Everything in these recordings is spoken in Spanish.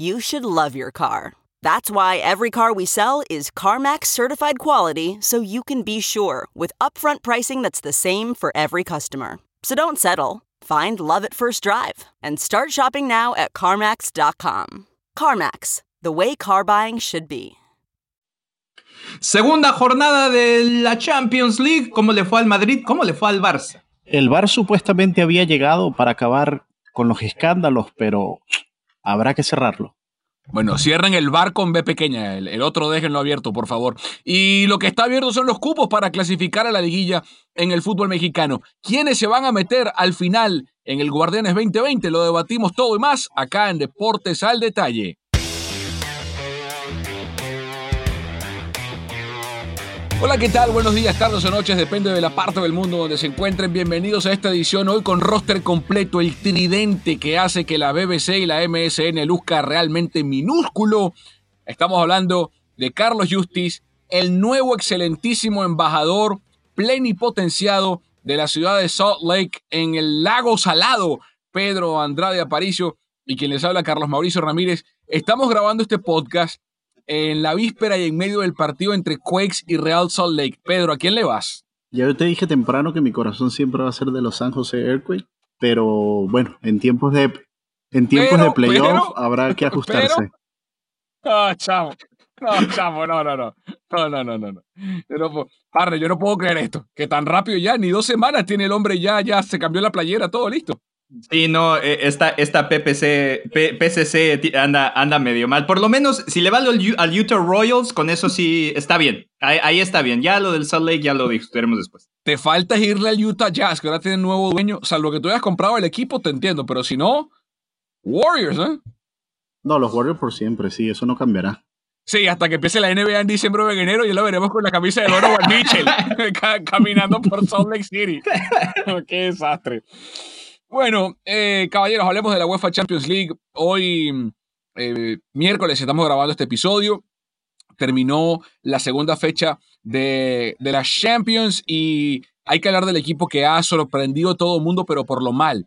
You should love your car. That's why every car we sell is CarMax certified quality so you can be sure with upfront pricing that's the same for every customer. So don't settle. Find love at first drive and start shopping now at CarMax.com. CarMax, the way car buying should be. Segunda jornada de la Champions League. ¿Cómo le fue al Madrid? ¿Cómo le fue al Barça? El Bar supuestamente había llegado para acabar con los escándalos, pero habrá que cerrarlo. Bueno, cierren el bar con B pequeña, el, otro déjenlo abierto, por favor. Y lo que está abierto son los cupos para clasificar a la liguilla en el fútbol mexicano. ¿Quiénes se van a meter al final en el Guardianes 2020? Lo debatimos todo y más acá en Deportes al Detalle. Hola, ¿qué tal? Buenos días, tardes o noches, depende de la parte del mundo donde se encuentren. Bienvenidos a esta edición hoy con roster completo, el tridente que hace que la BBC y la MSN luzca realmente minúsculo. Estamos hablando de Carlos Justice, el nuevo excelentísimo embajador plenipotenciado de la ciudad de Salt Lake en el lago Salado, Pedro Andrade Aparicio y quien les habla Carlos Mauricio Ramírez. Estamos grabando este podcast en la víspera y en medio del partido entre Quakes y Real Salt Lake. Pedro, ¿a quién le vas? Ya yo te dije temprano que mi corazón siempre va a ser de los San Jose Earthquake, pero bueno, en tiempos de en tiempos de playoff habrá que ajustarse. Ah, chavo. No, chavo, no, no, no. No, no, no, no. Yo no, puedo, yo no puedo creer esto. Que tan rápido ya, ni dos semanas tiene el hombre ya, ya se cambió la playera, todo listo. Sí, no, eh, esta, esta PPC, PCC anda, anda medio mal. Por lo menos, si le va al, Utah Royals, con eso sí está bien. Ahí, está bien. Ya lo del Salt Lake ya lo discutiremos después. Te falta irle al Utah Jazz, que ahora tiene nuevo dueño. Salvo que tú hayas comprado el equipo, te entiendo. Pero si no, Warriors, ¿eh? No, los Warriors por siempre, sí, eso no cambiará. Sí, hasta que empiece la NBA en diciembre o en enero, y lo veremos con la camisa de Donovan Mitchell caminando por Salt Lake City. Qué desastre. Bueno, eh, caballeros, hablemos de la UEFA Champions League. Hoy, eh, miércoles, estamos grabando este episodio. Terminó la segunda fecha de, de la Champions y hay que hablar del equipo que ha sorprendido a todo el mundo, pero por lo mal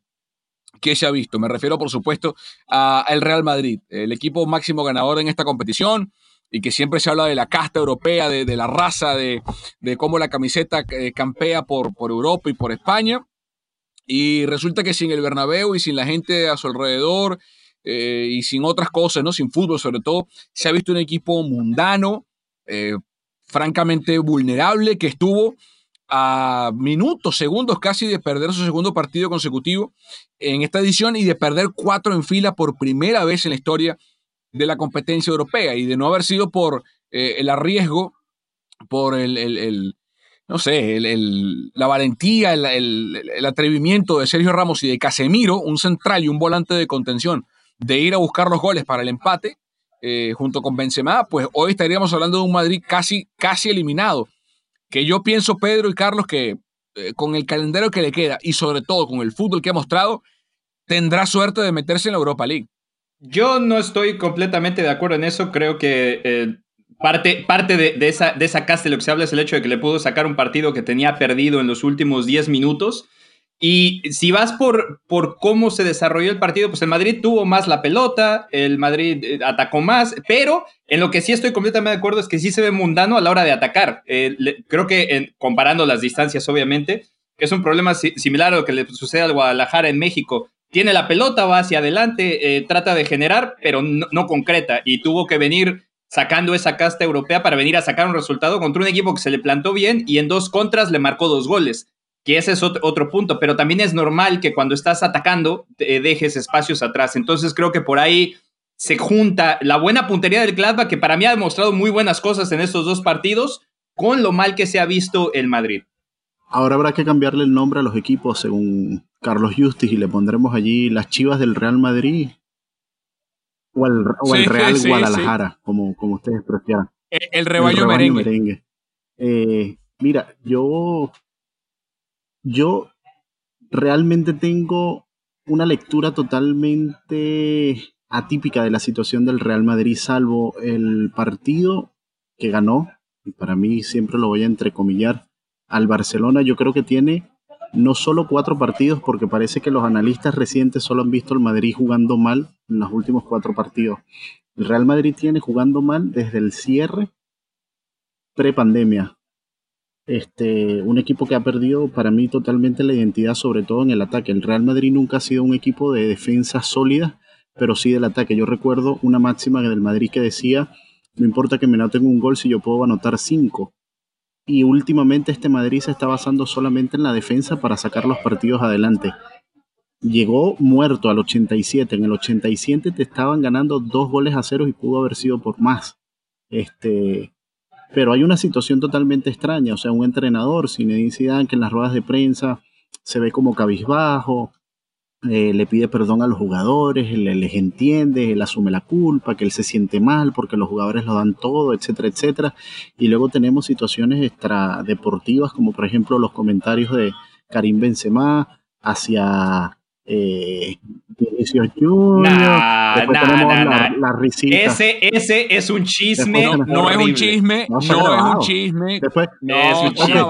que se ha visto. Me refiero, por supuesto, al Real Madrid, el equipo máximo ganador en esta competición y que siempre se habla de la casta europea, de, la raza, de, de, cómo la camiseta eh, campea por, por Europa y por España. Y resulta que sin el Bernabéu y sin la gente a su alrededor eh, y sin otras cosas, ¿no? Sin fútbol sobre todo, se ha visto un equipo mundano, eh, francamente vulnerable, que estuvo a minutos, segundos casi de perder su segundo partido consecutivo en esta edición y de perder cuatro en fila por primera vez en la historia de la competencia europea y de no haber sido por eh, el arriesgo, por el, no sé, la valentía, el, atrevimiento de Sergio Ramos y de Casemiro, un central y un volante de contención, de ir a buscar los goles para el empate eh, junto con Benzema, pues hoy estaríamos hablando de un Madrid casi, casi eliminado. Que yo pienso, Pedro y Carlos, que eh, con el calendario que le queda y sobre todo con el fútbol que ha mostrado, tendrá suerte de meterse en la Europa League. Yo no estoy completamente de acuerdo en eso. Creo que eh, Parte, parte de, esa, de esa casta, habla es el hecho de que le pudo sacar un partido que tenía perdido en los últimos 10 minutos. Y si vas por, por cómo se desarrolló el partido, pues el Madrid tuvo más la pelota, el Madrid eh, atacó más, pero en lo que sí estoy completamente de acuerdo es que sí se ve mundano a la hora de atacar. Eh, creo que comparando las distancias, obviamente, es un problema similar a lo que le sucede al Guadalajara en México. Tiene la pelota, va hacia adelante, eh, trata de generar, pero no, concreta. Y tuvo que venir sacando esa casta europea para venir a sacar un resultado contra un equipo que se le plantó bien y en dos contras le marcó dos goles. Que ese es otro, punto, pero también es normal que cuando estás atacando te dejes espacios atrás. Entonces creo que por ahí se junta la buena puntería del Gladbach, que para mí ha demostrado muy buenas cosas en estos dos partidos, con lo mal que se ha visto el Madrid. Ahora habrá que cambiarle el nombre a los equipos según Carlos Justis y le pondremos allí las chivas del Real Madrid o el, Real Guadalajara, Como, como ustedes prefieran. El, rebaño, merengue. Eh, mira, yo, yo realmente tengo una lectura totalmente atípica de la situación del Real Madrid, salvo el partido que ganó, y para mí siempre lo voy a entrecomillar, al Barcelona yo creo que tiene no solo cuatro partidos, porque parece que los analistas recientes solo han visto al Madrid jugando mal en los últimos cuatro partidos. El Real Madrid tiene jugando mal desde el cierre pre-pandemia. Este, un equipo que ha perdido para mí totalmente la identidad, sobre todo en el ataque. El Real Madrid nunca ha sido un equipo de defensa sólida, pero sí del ataque. Yo recuerdo una máxima del Madrid que decía, no importa que me noten un gol si yo puedo anotar cinco y últimamente este Madrid se está basando solamente en la defensa para sacar los partidos adelante. Llegó muerto al 87, en el 87 te estaban ganando dos goles a cero y pudo haber sido por más. Este, pero hay una situación totalmente extraña, o sea, un entrenador, Zinedine Zidane, que en las ruedas de prensa se ve como cabizbajo, eh, le pide perdón a los jugadores, les entiende, él asume la culpa, que él se siente mal porque los jugadores lo dan todo, etcétera, etcétera. Y luego tenemos situaciones extradeportivas, como por ejemplo los comentarios de Karim Benzema hacia eh, Junior. la, Ese, ese es un chisme. No, es un chisme. No, es un chisme. no, es un chisme.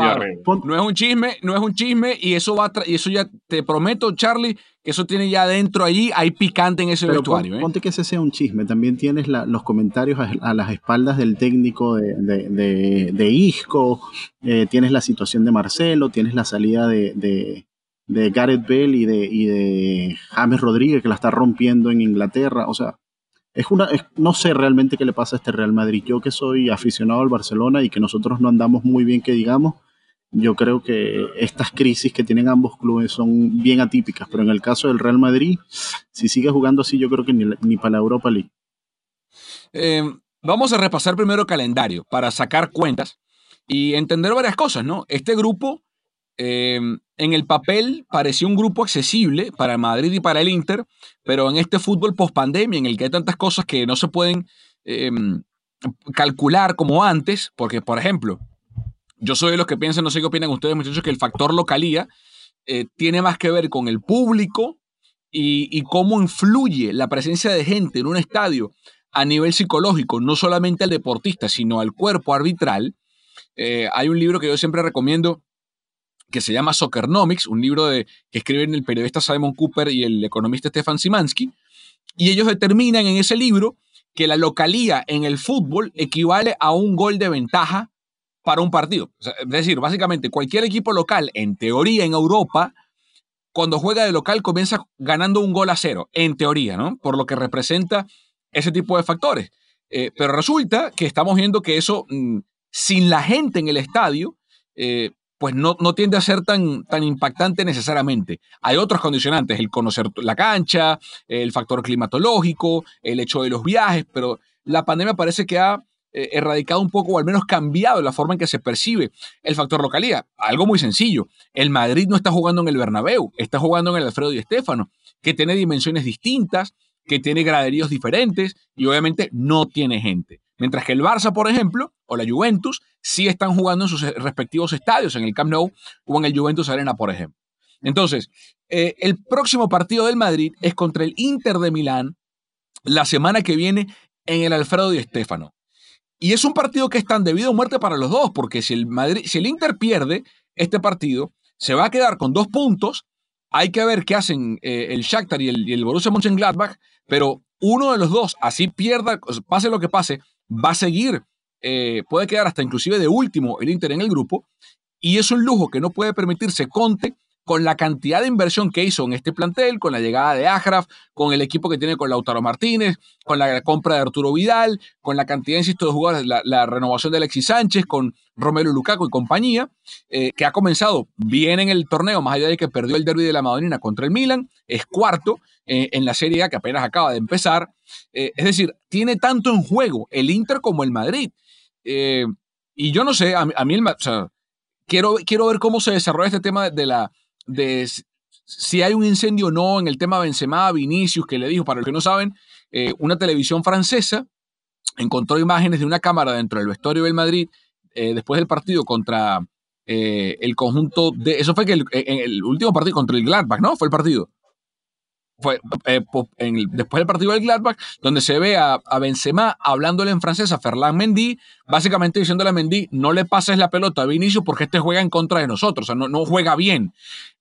No es un chisme. No es un chisme. Y eso va y eso ya te prometo, Charlie, que eso tiene ya adentro allí. Hay picante en ese vestuario. ¿eh? Ponte que ese sea un chisme. También tienes los comentarios a, las espaldas del técnico de, de, Isco. Eh, tienes la situación de Marcelo. Tienes la salida de de Gareth Bell y de, y de James Rodríguez que la está rompiendo en Inglaterra. O sea, es una, no sé realmente qué le pasa a este Real Madrid. Yo que soy aficionado al Barcelona y que nosotros no andamos muy bien, que digamos, yo creo que estas crisis que tienen ambos clubes son bien atípicas. Pero en el caso del Real Madrid, si sigue jugando así, yo creo que ni, para la Europa League. Em, vamos a repasar primero calendario para sacar cuentas y entender varias cosas, ¿no? Este grupo Em, en el papel parecía un grupo accesible para Madrid y para el Inter, pero en este fútbol post pandemia, en el que hay tantas cosas que no se pueden em, calcular como antes, porque, por ejemplo, yo soy de los que piensan, no sé qué opinan ustedes, muchachos, que el factor localía eh, tiene más que ver con el público y, cómo influye la presencia de gente en un estadio a nivel psicológico, no solamente al deportista, sino al cuerpo arbitral. Eh, hay un libro que yo siempre recomiendo que se llama Soccernomics, un libro que escriben el periodista Simon Cooper y el economista Stefan Simansky, y ellos determinan en ese libro que la localía en el fútbol equivale a un gol de ventaja para un partido. es decir, básicamente cualquier equipo local, en teoría en Europa, cuando juega de local comienza ganando un gol a cero, en teoría, ¿no? Por lo que representa ese tipo de factores. Eh, pero resulta que estamos viendo que eso, mm, sin la gente en el estadio, eh, pues no, no, tiende a ser tan, tan impactante necesariamente. Hay otros condicionantes, el conocer la cancha, el factor climatológico, el hecho de los viajes, pero la pandemia parece que ha eh, erradicado un poco o al menos cambiado la forma en que se percibe el factor localidad. Algo muy sencillo, el Madrid no está jugando en el Bernabéu, está jugando en el Alfredo Di Stéfano, que tiene dimensiones distintas, que tiene graderíos diferentes y obviamente no tiene gente. Mientras que el Barça, por ejemplo, o la Juventus, sí están jugando en sus respectivos estadios, en el Camp Nou o en el Juventus Arena, por ejemplo. Entonces, eh, el próximo partido del Madrid es contra el Inter de Milán la semana que viene en el Alfredo Di Stéfano. Y es un partido que es tan debido a muerte para los dos, porque si el, Madrid, si el Inter pierde este partido, se va a quedar con dos puntos. Hay que ver qué hacen eh, el Shakhtar y el, y el Borussia Mönchengladbach, pero uno de los dos, así pierda, pase lo que pase, va a seguir, eh, puede quedar hasta inclusive de último el Inter en el grupo, y es un lujo que no puede permitirse Conte con la cantidad de inversión que hizo en este plantel, con la llegada de Ajraf, con el equipo que tiene con Lautaro Martínez, con la compra de Arturo Vidal, con la cantidad, insisto, de jugadores, la, renovación de Alexis Sánchez, con Romero Lukaku y compañía, eh, que ha comenzado bien en el torneo, más allá de que perdió el derby de la Madonina contra el Milan, es cuarto eh, en la Serie A que apenas acaba de empezar. Eh, es decir, tiene tanto en juego el Inter como el Madrid. y yo no sé, a, mí quiero, quiero ver cómo se desarrolla este tema de la de si hay un incendio o no en el tema Benzema, Vinicius, que le dijo, para los que no saben, eh, una televisión francesa encontró imágenes de una cámara dentro del vestuario del Madrid eh, después del partido contra eh, el conjunto de... Eso fue que el, último partido contra el Gladbach, ¿no? Fue el partido fue eh, después del partido del Gladbach, donde se ve a, Benzema hablándole en francés a Ferland Mendy, básicamente diciéndole a Mendy, no le pases la pelota a Vinicius porque este juega en contra de nosotros, o sea, no, no juega bien.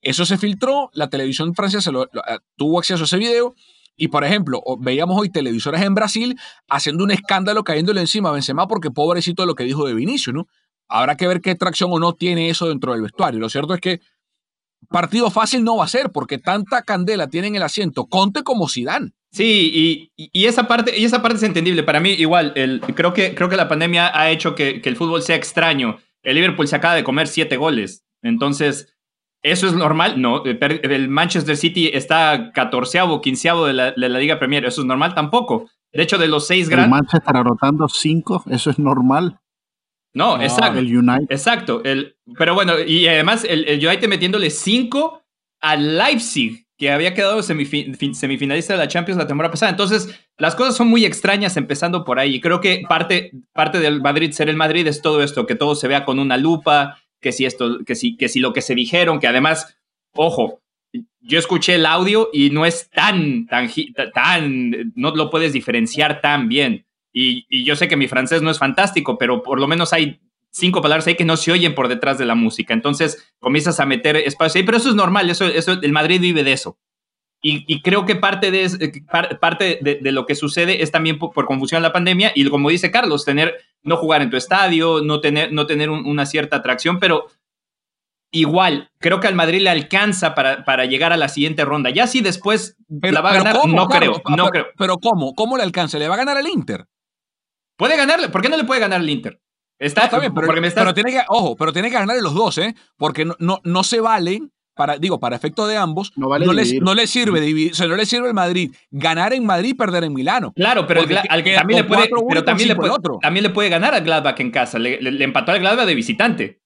Eso se filtró, la televisión francesa eh, tuvo acceso a ese video, y por ejemplo, veíamos hoy televisores en Brasil haciendo un escándalo cayéndole encima a Benzema porque pobrecito lo que dijo de Vinicius, ¿no? Habrá que ver qué tracción o no tiene eso dentro del vestuario. Lo cierto es que partido fácil no va a ser porque tanta candela tiene en el asiento Conte como Zidane. Sí, y, esa parte, y esa parte es entendible. Para mí, igual, el, creo, que, creo que la pandemia ha hecho que, el fútbol sea extraño. El Liverpool se acaba de comer siete goles. Entonces, ¿eso es normal? No. El Manchester City está catorceavo, quinceavo de la, de la Liga Premier. ¿Eso es normal? Tampoco. De hecho, de los seis grandes. El Manchester anotando cinco, ¿eso es normal? No, exacto. El United. Exacto. El, pero bueno, y además el, el United metiéndole 5 al Leipzig, que había quedado semifinalista de la Champions la temporada pasada. Entonces, las cosas son muy extrañas empezando por ahí. Y creo que parte, parte del Madrid ser el Madrid es todo esto, que todo se vea con una lupa, que si esto, que si, que si lo que se dijeron, que además, ojo, yo escuché el audio y no es tan, tan, tan, no lo puedes diferenciar tan bien. Y, yo sé que mi francés no es fantástico, pero por lo menos hay cinco palabras ahí que no se oyen por detrás de la música. Entonces comienzas a meter espacio ahí, pero eso es normal, eso, eso, el Madrid vive de eso. Y, creo que parte, de, eh, parte de, lo que sucede es también por, confusión en la pandemia y como dice Carlos, tener, no jugar en tu estadio, no tener, no tener una cierta atracción, pero igual, creo que al Madrid le alcanza para, para llegar a la siguiente ronda. Ya si después la va a ganar, no creo, no creo. Pero ¿cómo? ¿Cómo le alcanza? ¿Le va a ganar el Inter? Puede ganarle. ¿Por qué no le puede ganar el Inter? Está, bien, pero, pero, tiene que, ojo, pero tiene que ganarle los dos, ¿eh? Porque no, no, no se valen, para, digo, para efecto de ambos, no, vale no, les, no le sirve dividir, o sea, no le sirve el Madrid ganar en Madrid y perder en Milano. Claro, pero, al, también, le puede, pero también, le puede, también le puede ganar al Gladbach en casa. Le, le, empató al Gladbach de visitante.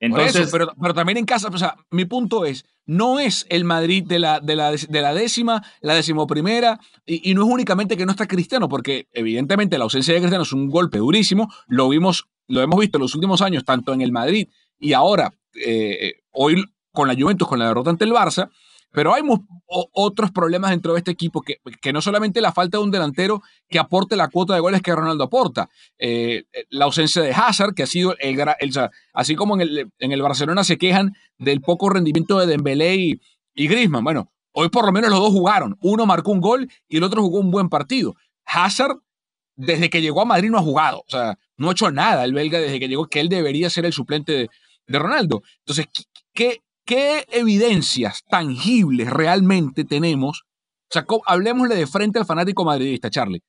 Entonces, pero, pero, también en casa, o sea, mi punto es, no es el Madrid de la, de la, de la décima, la decimoprimera, y, y no es únicamente que no está Cristiano, porque evidentemente la ausencia de Cristiano es un golpe durísimo, lo vimos, lo hemos visto en los últimos años, tanto en el Madrid y ahora, eh, hoy con la Juventus, con la derrota ante el Barça, pero hay otros problemas dentro de este equipo que, que, no solamente la falta de un delantero que aporte la cuota de goles que Ronaldo aporta, eh, la ausencia de Hazard, que ha sido el, así como en el, en el, Barcelona se quejan del poco rendimiento de Dembélé y, y. Bueno, hoy por lo menos los dos jugaron. Uno marcó un gol y el otro jugó un buen partido. Hazard, desde que llegó a Madrid, no ha jugado. O sea, no ha hecho nada el belga desde que llegó, que él debería ser el suplente de, de Ronaldo. Entonces, ¿qué, ¿Qué evidencias tangibles realmente tenemos? O sea, hablemosle de frente al fanático madridista, Charlie.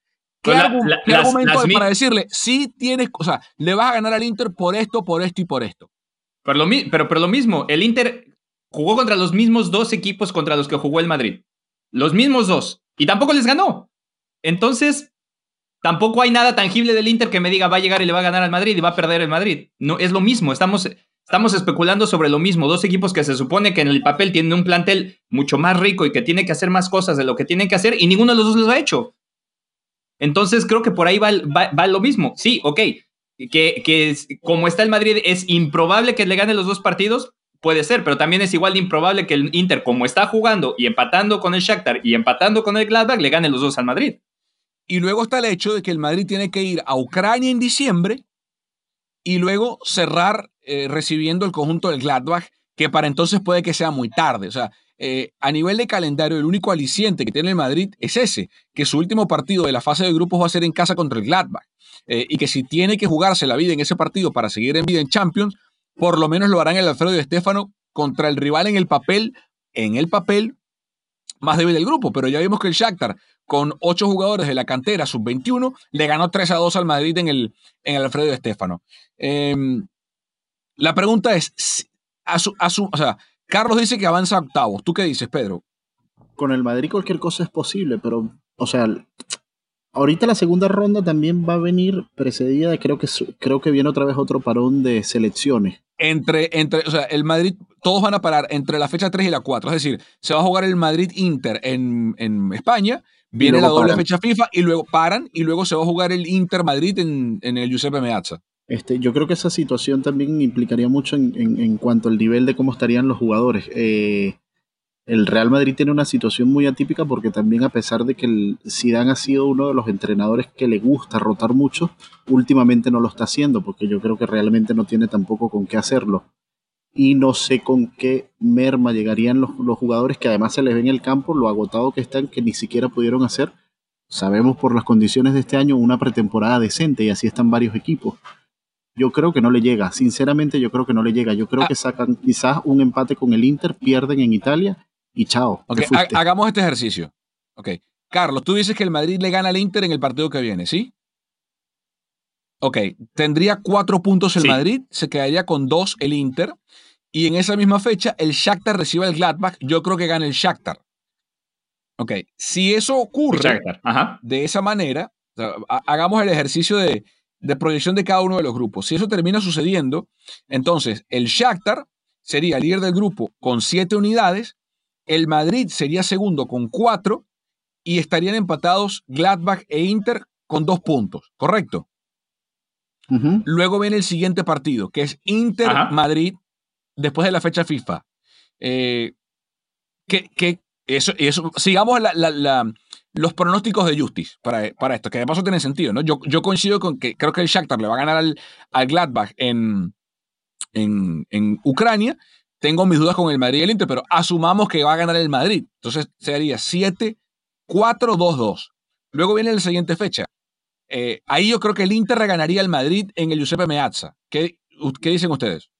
¿Qué, argumento hay para decirle, sí tienes, o sea, le vas a ganar al Inter por esto, por esto y por esto? Pero lo, pero, pero lo mismo, el Inter jugó contra los mismos dos equipos contra los que jugó el Madrid. Los mismos dos. Y tampoco les ganó. Entonces, tampoco hay nada tangible del Inter que me diga va a llegar y le va a ganar al Madrid y va a perder el Madrid. No, es lo mismo. Estamos, Estamos especulando sobre lo mismo, dos equipos que se supone que en el papel tienen un plantel mucho más rico y que tiene que hacer más cosas de lo que tienen que hacer y ninguno de los dos lo ha hecho. Entonces creo que por ahí va, lo mismo. Sí, ok, que como está el Madrid es improbable que le gane los dos partidos, puede ser, pero también es igual de improbable que el Inter, como está jugando y empatando con el Shakhtar y empatando con el Gladbach, le gane los dos al Madrid. Y luego está el hecho de que el Madrid tiene que ir a Ucrania en diciembre y luego cerrar eh, recibiendo el conjunto del Gladbach, que para entonces puede que sea muy tarde. O sea, eh, a nivel de calendario, el único aliciente que tiene el Madrid es ese, que su último partido de la fase de grupos va a ser en casa contra el Gladbach. Eh, y que si tiene que jugarse la vida en ese partido para seguir en vida en Champions, por lo menos lo harán el Alfredo y Estefano contra el rival en el papel, en el papel más débil del grupo. Pero ya vimos que el Shakhtar, con ocho jugadores de la cantera sub-21, le ganó 3 a 2 al Madrid en el, en el Alfredo y Estefano. Em, la pregunta es, a su, a su, o sea, Carlos dice que avanza a octavos. ¿Tú qué dices, Pedro? Con el Madrid cualquier cosa es posible, pero, o sea, ahorita la segunda ronda también va a venir precedida de, creo que, creo que viene otra vez otro parón de selecciones. Entre, entre, o sea, el Madrid, todos van a parar entre la fecha 3 y la 4. Es decir, se va a jugar el Madrid-Inter en, en, España, viene la doble fecha FIFA y luego paran y luego se va a jugar el Inter-Madrid en, en, el Giuseppe Meazza. Este, yo creo que esa situación también implicaría mucho en, en, en cuanto al nivel de cómo estarían los jugadores. Eh, el Real Madrid tiene una situación muy atípica porque también a pesar de que el Zidane ha sido uno de los entrenadores que le gusta rotar mucho, últimamente no lo está haciendo porque yo creo que realmente no tiene tampoco con qué hacerlo. Y no sé con qué merma llegarían los, los jugadores que además se les ve en el campo lo agotado que están que ni siquiera pudieron hacer. Sabemos por las condiciones de este año una pretemporada decente y así están varios equipos yo creo que no le llega. Sinceramente, yo creo que no le llega. Yo creo ah. que sacan quizás un empate con el Inter, pierden en Italia y chao. hagamos este ejercicio. Ok. Carlos, tú dices que el Madrid le gana al Inter en el partido que viene, ¿sí? Ok, tendría cuatro puntos el Madrid, se quedaría con dos el Inter, y en esa misma fecha el Shakhtar recibe el Gladbach, yo creo que gana el Shakhtar. Ok, si eso ocurre de esa manera, hagamos el ejercicio de, de proyección de cada uno de los grupos. Si eso termina sucediendo, entonces el Shakhtar sería líder del grupo con siete unidades el Madrid sería segundo con cuatro y estarían empatados Gladbach e Inter con dos puntos, ¿correcto? Luego viene el siguiente partido, que es Inter-Madrid después de la fecha FIFA. Eh, que, eso, eso, sigamos los pronósticos de Justice para, para, esto, que de paso tiene sentido, ¿no? Yo, yo coincido con que creo que el Shakhtar le va a ganar al, al Gladbach en, en, en Ucrania tengo mis dudas con el Madrid y el Inter, pero asumamos que va a ganar el Madrid. Entonces sería 7-4-2-2. Luego viene la siguiente fecha. Eh, ahí yo creo que el Inter reganaría al Madrid en el Giuseppe Meazza. ¿Qué, ¿Qué, dicen ustedes?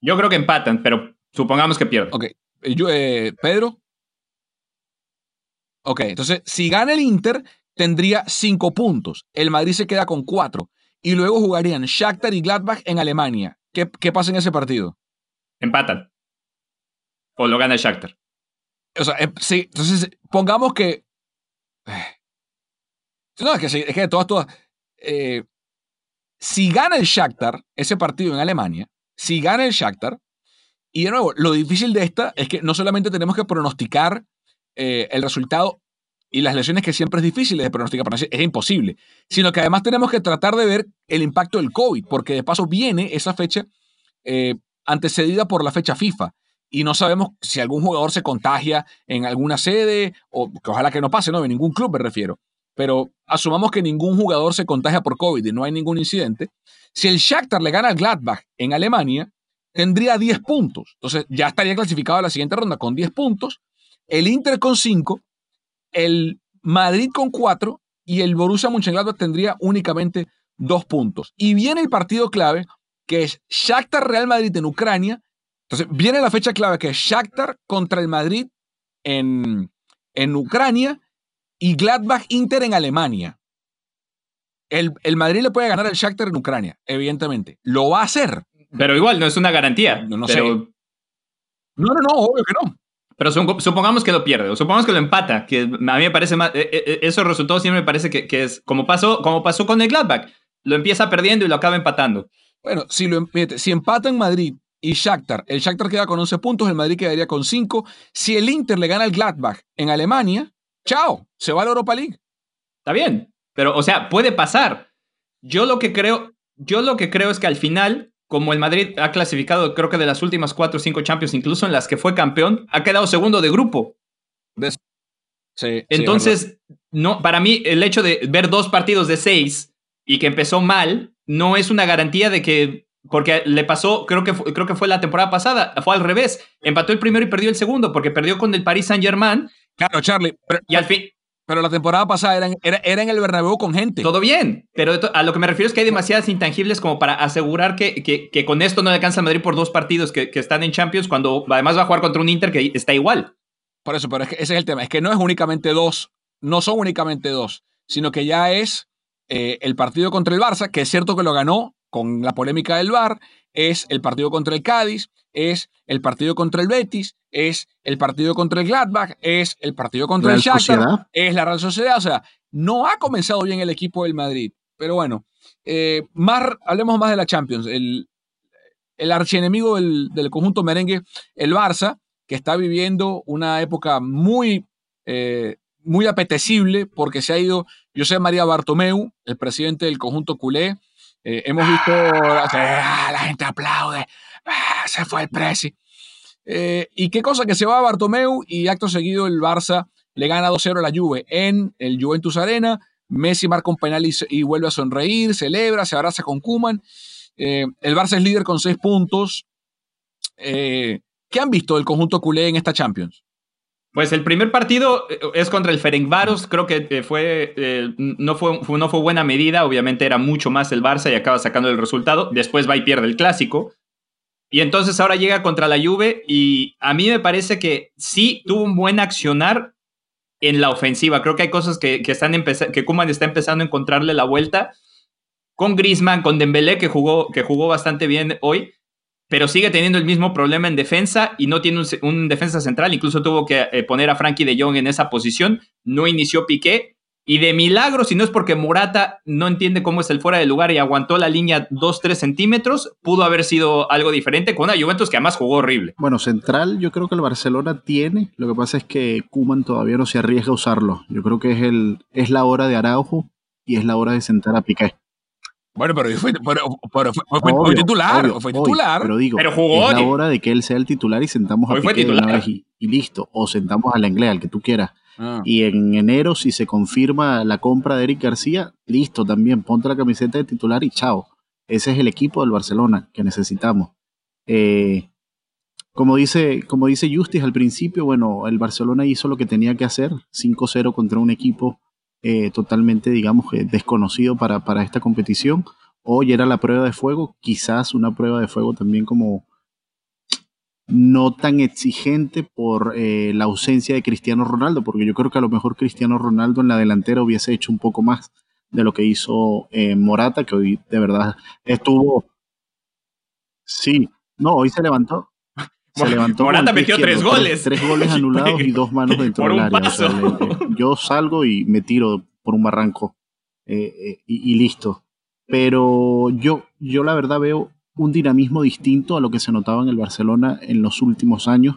Yo creo que empatan, pero supongamos que pierden. Ok. Eh, yo, eh, Pedro. Ok, entonces si gana el Inter, tendría 5 puntos. El Madrid se queda con 4. Y luego jugarían Shakhtar y Gladbach en Alemania. ¿Qué, qué pasa en ese partido? Empatan. O lo gana el Shakhtar. O sea, eh, sí, entonces pongamos que. Eh, no, es que, es que todas, todas. Eh, si gana el Shakhtar, ese partido en Alemania, si gana el Shakhtar, y de nuevo, lo difícil de esta es que no solamente tenemos que pronosticar el resultado y las lesiones que siempre es difícil de pronosticar, es imposible, sino que además tenemos que tratar de ver el impacto del COVID, porque de paso viene esa fecha antecedida por la fecha FIFA. Y no sabemos si algún jugador se contagia en alguna sede, o que ojalá que no pase, no, en ningún club me refiero. Pero asumamos que ningún jugador se contagia por COVID y no hay ningún incidente. Si el Shakhtar le gana al Gladbach en Alemania, tendría 10 puntos. Entonces ya estaría clasificado a la siguiente ronda con 10 puntos. El Inter con 5, el Madrid con 4 y el Borussia Mönchengladbach tendría únicamente 2 puntos. Y viene el partido clave que es Shakhtar Real Madrid en Ucrania. Entonces viene la fecha clave que es Shakhtar contra el Madrid en, en Ucrania y Gladbach Inter en Alemania. El, el, Madrid le puede ganar al Shakhtar en Ucrania, evidentemente. Lo va a hacer. Pero igual, no es una garantía. No, no sé. No, no, no, obvio que no. Pero supongamos que lo pierde, o supongamos que lo empata, que a mí me parece más, e, e, e, esos resultados siempre me parece que, que, es como pasó, como pasó con el Gladbach. Lo empieza perdiendo y lo acaba empatando. Bueno, si, lo, si empatan Madrid y Shakhtar, el Shakhtar queda con 11 puntos, el Madrid quedaría con 5. Si el Inter le gana al Gladbach en Alemania, chao, se va a la Europa League. Está bien, pero o sea, puede pasar. Yo lo que creo, yo lo que creo es que al final, como el Madrid ha clasificado, creo que de las últimas 4 o 5 Champions, incluso en las que fue campeón, ha quedado segundo de grupo. Sí, Entonces, no, para mí, el hecho de ver dos partidos de seis y que empezó mal, no es una garantía de que. Porque le pasó, creo que, fue, creo que fue la temporada pasada, fue al revés. Empató el primero y perdió el segundo, porque perdió con el Paris Saint-Germain. Claro, Charlie. y al fin. Pero la temporada pasada era en, era, en, el Bernabéu con gente. Todo bien, pero a lo que me refiero es que hay demasiadas intangibles como para asegurar que, que, que con esto no le alcanza a Madrid por dos partidos que, que, están en Champions, cuando además va a jugar contra un Inter que está igual. Por eso, pero es que ese es el tema. Es que no es únicamente dos, no son únicamente dos, sino que ya es eh, el partido contra el Barça, que es cierto que lo ganó con la polémica del VAR, es el partido contra el Cádiz, es el partido contra el Betis, es el partido contra el Gladbach, es el partido contra el Shakhtar, es la Real Sociedad. O sea, no ha comenzado bien el equipo del Madrid. Pero bueno, eh, más, hablemos más de la Champions. El, el archienemigo del, del conjunto merengue, el Barça, que está viviendo una época muy, eh, muy apetecible porque se ha ido José María Bartomeu, el presidente del conjunto culé. Eh, hemos visto, ah, la gente aplaude, ah, se fue el presi. Eh, y qué cosa que se va a Bartomeu y acto seguido el Barça le gana 2-0 a la Juve en el Juventus Arena. Messi marca un penal y, vuelve a sonreír, celebra, se abraza con Kuman. el Barça es líder con 6 puntos. ¿Qué han visto del conjunto culé en esta Champions? Pues el primer partido eh, es contra el Ferencváros, creo que eh, fue, eh, no, fue, no fue buena medida, obviamente era mucho más el Barça y acaba sacando el resultado, después va y pierde el clásico, y entonces ahora llega contra la Juve y a mí me parece que sí tuvo un buen accionar en la ofensiva, creo que hay cosas que, están que Kuman está empezando a encontrarle la vuelta, con Griezmann, con Dembélé que jugó, que jugó bastante bien hoy, pero sigue teniendo el mismo problema en defensa y no tiene un, defensa central. Incluso tuvo que eh, poner a Frankie de Jong en esa posición. No inició Piqué. Y de milagro, si no es porque Morata no entiende cómo es el fuera de lugar y aguantó la línea 2-3 centímetros, pudo haber sido algo diferente con una Juventus que además jugó horrible. Bueno, central yo creo que el Barcelona tiene, lo que pasa es que Kuman todavía no se arriesga a usarlo. Yo creo que es, el, es la hora de Araujo y es la hora de sentar a Piqué. Bueno, pero, fue, fue, titular, fue titular. pero digo, jugó, es la hora de que él sea el titular y sentamos a Piqué de una vez y, listo. O sentamos a la inglés, al que tú quieras. Ah. Y en enero, si se confirma la compra de Eric García, listo también. Ponte la camiseta de titular y chao. Ese es el equipo del Barcelona que necesitamos. Eh, como dice, como dice Justis al principio, bueno, el Barcelona hizo lo que tenía que hacer, 5-0 contra un equipo eh, totalmente, digamos, desconocido para, para esta competición. Hoy era la prueba de fuego, quizás una prueba de fuego también como no tan exigente por eh, la ausencia de Cristiano Ronaldo, porque yo creo que a lo mejor Cristiano Ronaldo en la delantera hubiese hecho un poco más de lo que hizo eh, Morata, que hoy de verdad estuvo... Sí, no, hoy se levantó, se levantó Morata metió tres goles. Tres, goles anulados y dos manos dentro del área. yo salgo y me tiro por un barranco eh, eh, y, listo. Pero yo, yo la verdad veo un dinamismo distinto a lo que se notaba en el Barcelona en los últimos años.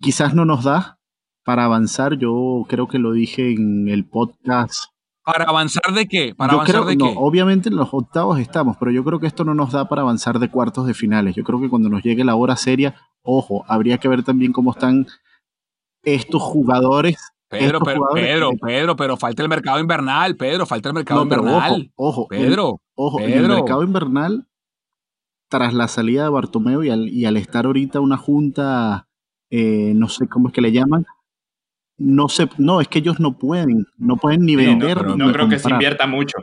Quizás no nos da para avanzar. Yo creo que lo dije en el podcast ¿Para avanzar de qué? ¿Para avanzar de qué? Obviamente en los octavos estamos, pero yo creo que esto no nos da para avanzar de cuartos de finales. Yo creo que cuando nos llegue la hora seria, ojo, habría que ver también cómo están estos jugadores. Pedro, pero, Pedro, Pedro, pero falta el mercado invernal, Pedro, falta el mercado invernal. Ojo, ojo, Pedro, ojo, el mercado invernal, tras la salida de Bartomeu y al, y al estar ahorita una junta, eh, no sé cómo es que le llaman, no se, no, es que ellos no pueden, no pueden ni vender. No, no creo que se invierta mucho.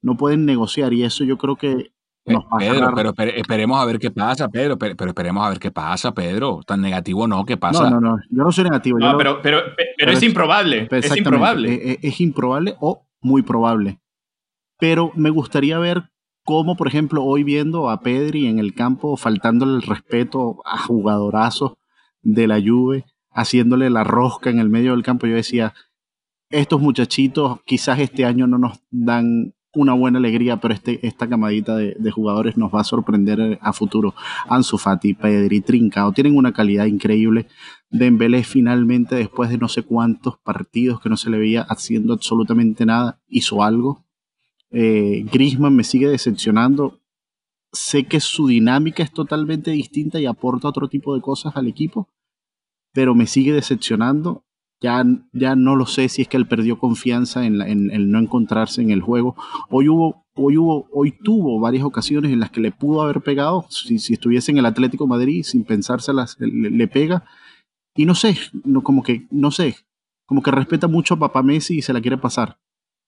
No pueden negociar y eso yo creo que nos Pedro, pero esperemos a ver qué pasa, Pedro, pero, esperemos a ver qué pasa, Pedro. Tan negativo no, ¿qué pasa? No, no, no, yo no soy negativo. No, pero, pero, pero, es, improbable. Es improbable. Es, es improbable o muy probable. Pero me gustaría ver cómo, por ejemplo, hoy viendo a Pedri en el campo, faltándole el respeto a jugadorazos de la Juve, haciéndole la rosca en el medio del campo, yo decía, estos muchachitos quizás este año no nos dan una buena alegría, pero este, esta camadita de, jugadores nos va a sorprender a futuro. Ansu Fati, Pedri, Trincao, tienen una calidad increíble. Dembélé finalmente, después de no sé cuántos partidos que no se le veía haciendo absolutamente nada, hizo algo. Eh, Griezmann me sigue decepcionando. Sé que su dinámica es totalmente distinta y aporta otro tipo de cosas al equipo, pero me sigue decepcionando. ya, ya no lo sé si es que él perdió confianza en, el no encontrarse en el juego. Hoy hubo, hoy hubo, hoy tuvo varias ocasiones en las que le pudo haber pegado. Si, si estuviese en el Atlético Madrid, sin pensárselas, le, le pega. Y no sé, no, como que, no sé, como que respeta mucho a papá Messi y se la quiere pasar.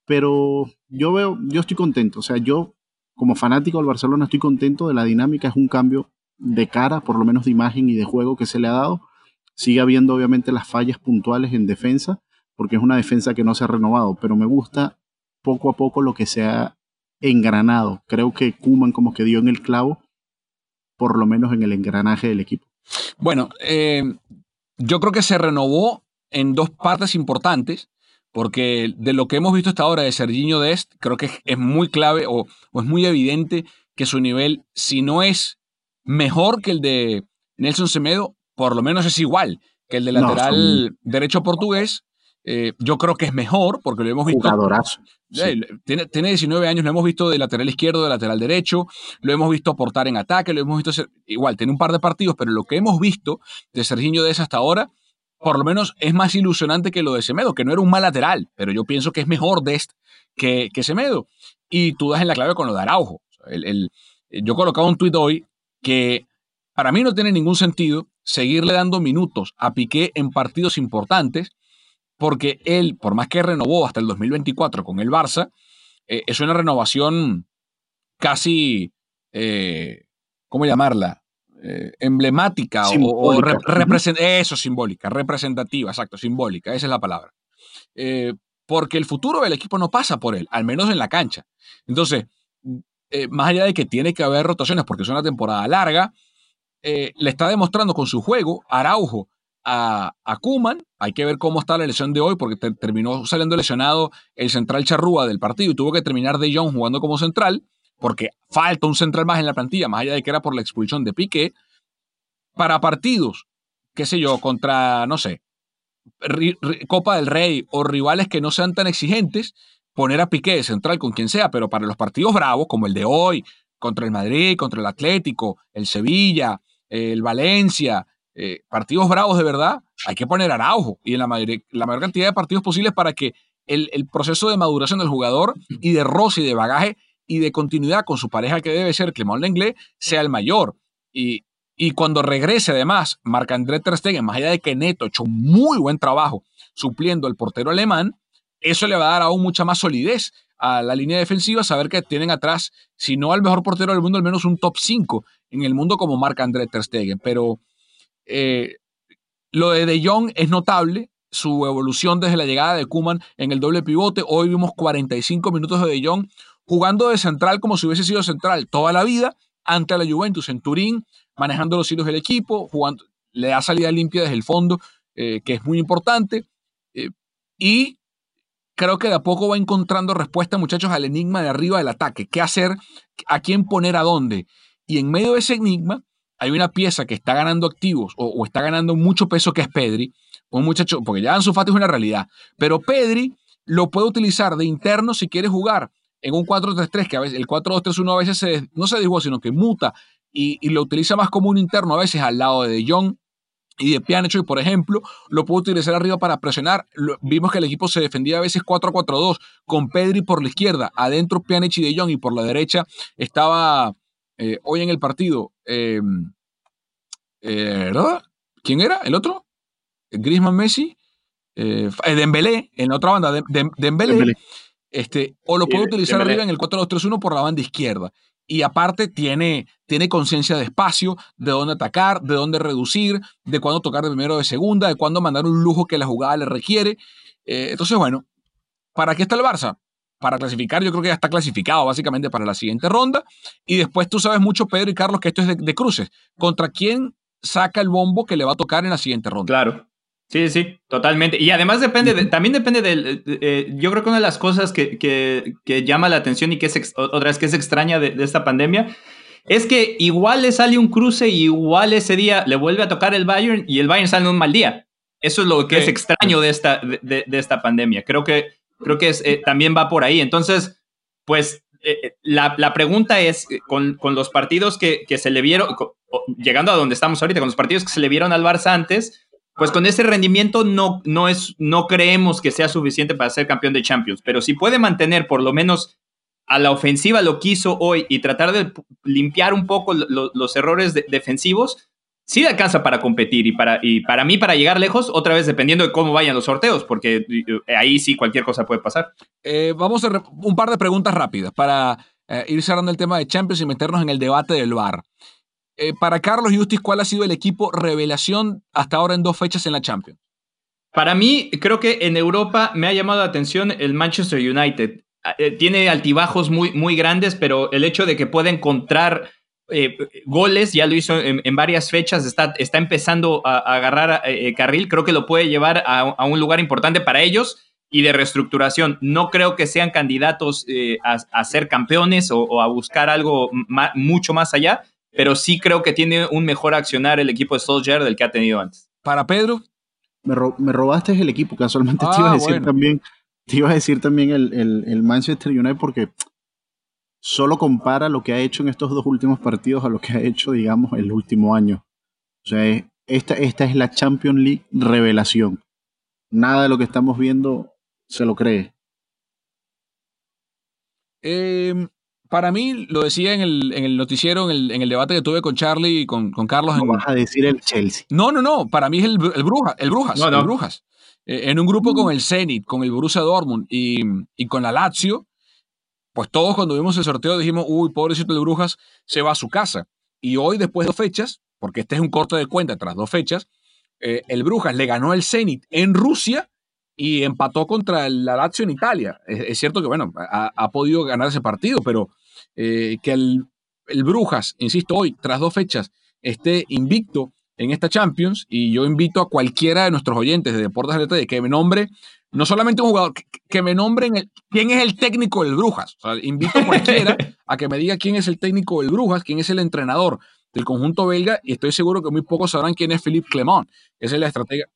Pero yo veo, yo estoy contento. O sea, yo como fanático del Barcelona estoy contento de la dinámica. Es un cambio de cara, por lo menos de imagen y de juego que se le ha dado. Sigue habiendo obviamente las fallas puntuales en defensa, porque es una defensa que no se ha renovado, pero me gusta poco a poco lo que se ha engranado. Creo que Kuman como que dio en el clavo, por lo menos en el engranaje del equipo. Bueno, eh, yo creo que se renovó en dos partes importantes, porque de lo que hemos visto hasta ahora de Serginho Dest, creo que es, muy clave o, o, es muy evidente que su nivel, si no es mejor que el de Nelson Semedo, por lo menos es igual que el de lateral derecho portugués. Eh, yo creo que es mejor porque lo hemos visto. Jugadorazo. Tiene, tiene, 19 años, lo hemos visto de lateral izquierdo, de lateral derecho, lo hemos visto aportar en ataque, lo hemos visto ser, igual, tiene un par de partidos, pero lo que hemos visto de Serginho Dez hasta ahora, por lo menos es más ilusionante que lo de Semedo, que no era un mal lateral, pero yo pienso que es mejor Dest que, que Semedo. Y tú das en la clave con lo de Araujo. El, el, yo colocaba un tuit hoy que para mí no tiene ningún sentido seguirle dando minutos a Piqué en partidos importantes, porque él, por más que renovó hasta el 2024 con el Barça, eh, es una renovación casi, eh, ¿cómo llamarla? Eh, emblemática o, eso, simbólica, representativa, exacto, simbólica, esa es la palabra. porque el futuro del equipo no pasa por él, al menos en la cancha. Entonces, más allá de que tiene que haber rotaciones porque es una temporada larga, eh, le está demostrando con su juego Araujo a, a Kuman. Hay que ver cómo está la lesión de hoy, porque terminó saliendo lesionado el central Charrúa del partido y tuvo que terminar De Jong jugando como central, porque falta un central más en la plantilla, más allá de que era por la expulsión de Piqué. Para partidos, qué sé yo, contra, no sé, Copa del Rey o rivales que no sean tan exigentes, poner a Piqué de central con quien sea, pero para los partidos bravos, como el de hoy, contra el Madrid, contra el Atlético, el Sevilla, el Valencia, eh, partidos bravos de verdad, hay que poner Araujo y en la mayor, la mayor cantidad de partidos posibles para que el, proceso de maduración del jugador y de roce y de bagaje y de continuidad con su pareja que debe ser Clement Lenglet sea el mayor. Y, y cuando regrese además Marc-André Ter Stegen, más allá de que Neto ha hecho muy buen trabajo supliendo al portero alemán, eso le va a dar aún mucha más solidez a la línea defensiva, saber que tienen atrás, si no al mejor portero del mundo, al menos un top 5 en el mundo como marca André Ter Stegen. Pero eh, lo de De Jong es notable, su evolución desde la llegada de Kuman en el doble pivote. Hoy vimos 45 minutos de De Jong jugando de central como si hubiese sido central toda la vida ante la Juventus en Turín, manejando los hilos del equipo, jugando, le da salida limpia desde el fondo, eh, que es muy importante. Eh, y creo que de a poco va encontrando respuesta, muchachos, al enigma de arriba del ataque. ¿Qué hacer? ¿A quién poner a dónde? Y en medio de ese enigma hay una pieza que está ganando activos o, está ganando mucho peso que es Pedri. Un muchacho, porque ya Ansu Fati es una realidad. Pero Pedri lo puede utilizar de interno si quiere jugar en un 4-3-3, que a veces el 4-2-3-1 a veces no se dijo, sino que muta y, y, lo utiliza más como un interno a veces al lado de De Jong y de Pjanic, por ejemplo, lo pudo utilizar arriba para presionar. vimos que el equipo se defendía a veces 4-4-2 con Pedri por la izquierda, adentro Pjanic y De Jong y por la derecha estaba eh, hoy en el partido. Em, eh, ¿Quién era? ¿El otro? Griezmann Messi. Eh, Dembélé, en la otra banda, de, Dembélé. Este, o lo puede utilizar arriba en el 4-2-3-1 por la banda izquierda y aparte tiene, tiene conciencia de espacio, de dónde atacar, de dónde reducir, de cuándo tocar de primero o de segunda, de cuándo mandar un lujo que la jugada le requiere. Eh, entonces, bueno, ¿para qué está el Barça? Para clasificar, yo creo que ya está clasificado básicamente para la siguiente ronda. Y después tú sabes mucho, Pedro y Carlos, que esto es de, de cruces. ¿Contra quién saca el bombo que le va a tocar en la siguiente ronda? Claro. Sí, sí, totalmente. Y además depende, de, también depende del, eh, yo creo que una de las cosas que, que, llama la atención y que es, otra vez que es extraña de, esta pandemia, es que igual le sale un cruce y igual ese día le vuelve a tocar el Bayern y el Bayern sale en un mal día. Eso es lo que es extraño de esta, de, esta pandemia. Creo que, creo que es, eh, también va por ahí. Entonces, pues eh, la, la, pregunta es, con, con los partidos que, que se le vieron, llegando a donde estamos ahorita, con los partidos que se le vieron al Barça antes, pues con ese rendimiento no, no, es, no creemos que sea suficiente para ser campeón de Champions, pero si puede mantener por lo menos a la ofensiva lo que hizo hoy y tratar de limpiar un poco los errores defensivos, sí alcanza para competir y para, y para mí para llegar lejos, otra vez dependiendo de cómo vayan los sorteos, porque eh, ahí sí cualquier cosa puede pasar. Eh, vamos a un par de preguntas rápidas para eh, ir cerrando el tema de Champions y meternos en el debate del VAR. Para Carlos Justis, ¿cuál ha sido el equipo revelación hasta ahora en dos fechas en la Champions? Para mí, creo que en Europa me ha llamado la atención el Manchester United. Tiene altibajos muy, muy grandes, pero el hecho de que pueda encontrar eh, goles, ya lo hizo en, varias fechas, está, está empezando a, agarrar eh, carril, creo que lo puede llevar a, un lugar importante para ellos y de reestructuración. No creo que sean candidatos eh, a, ser campeones o, a buscar algo mucho más allá, pero sí creo que tiene un mejor accionar el equipo de Solskjaer del que ha tenido antes. Para Pedro. Me, robaste el equipo, casualmente te iba a ah, decir también, te iba a decir también el, el Manchester United porque solo compara lo que ha hecho en estos dos últimos partidos a lo que ha hecho, digamos, el último año. O sea, esta, esta es la Champions League revelación. Nada de lo que estamos viendo se lo cree. Em, para mí, lo decía en el, en el noticiero, en el, en el, debate que tuve con Charlie y con, con Carlos. No vas a decir el Chelsea. No, no, no. Para mí es el, el, Bruja, el Brujas. El Brujas. Eh, en un grupo con mm. el Zenit, con el Borussia Dortmund y, y con la Lazio, pues todos cuando vimos el sorteo dijimos, uy, pobrecito de Brujas, se va a su casa. Y hoy, después de dos fechas, porque este es un corte de cuenta tras dos fechas, eh, el Brujas le ganó el Zenit en Rusia y empató contra el Lazio en Italia. Es, cierto que, bueno, ha, podido ganar ese partido, pero eh, que el, el Brujas, insisto, hoy, tras dos fechas, esté invicto en esta Champions y yo invito a cualquiera de nuestros oyentes de Deportes de que me nombre no solamente un jugador, que, me nombren quién es el técnico del Brujas. invito a cualquiera a que me diga quién es el técnico del Brujas, quién es el entrenador del conjunto belga, y estoy seguro que muy pocos sabrán quién es Philippe Clement, que es el estratega.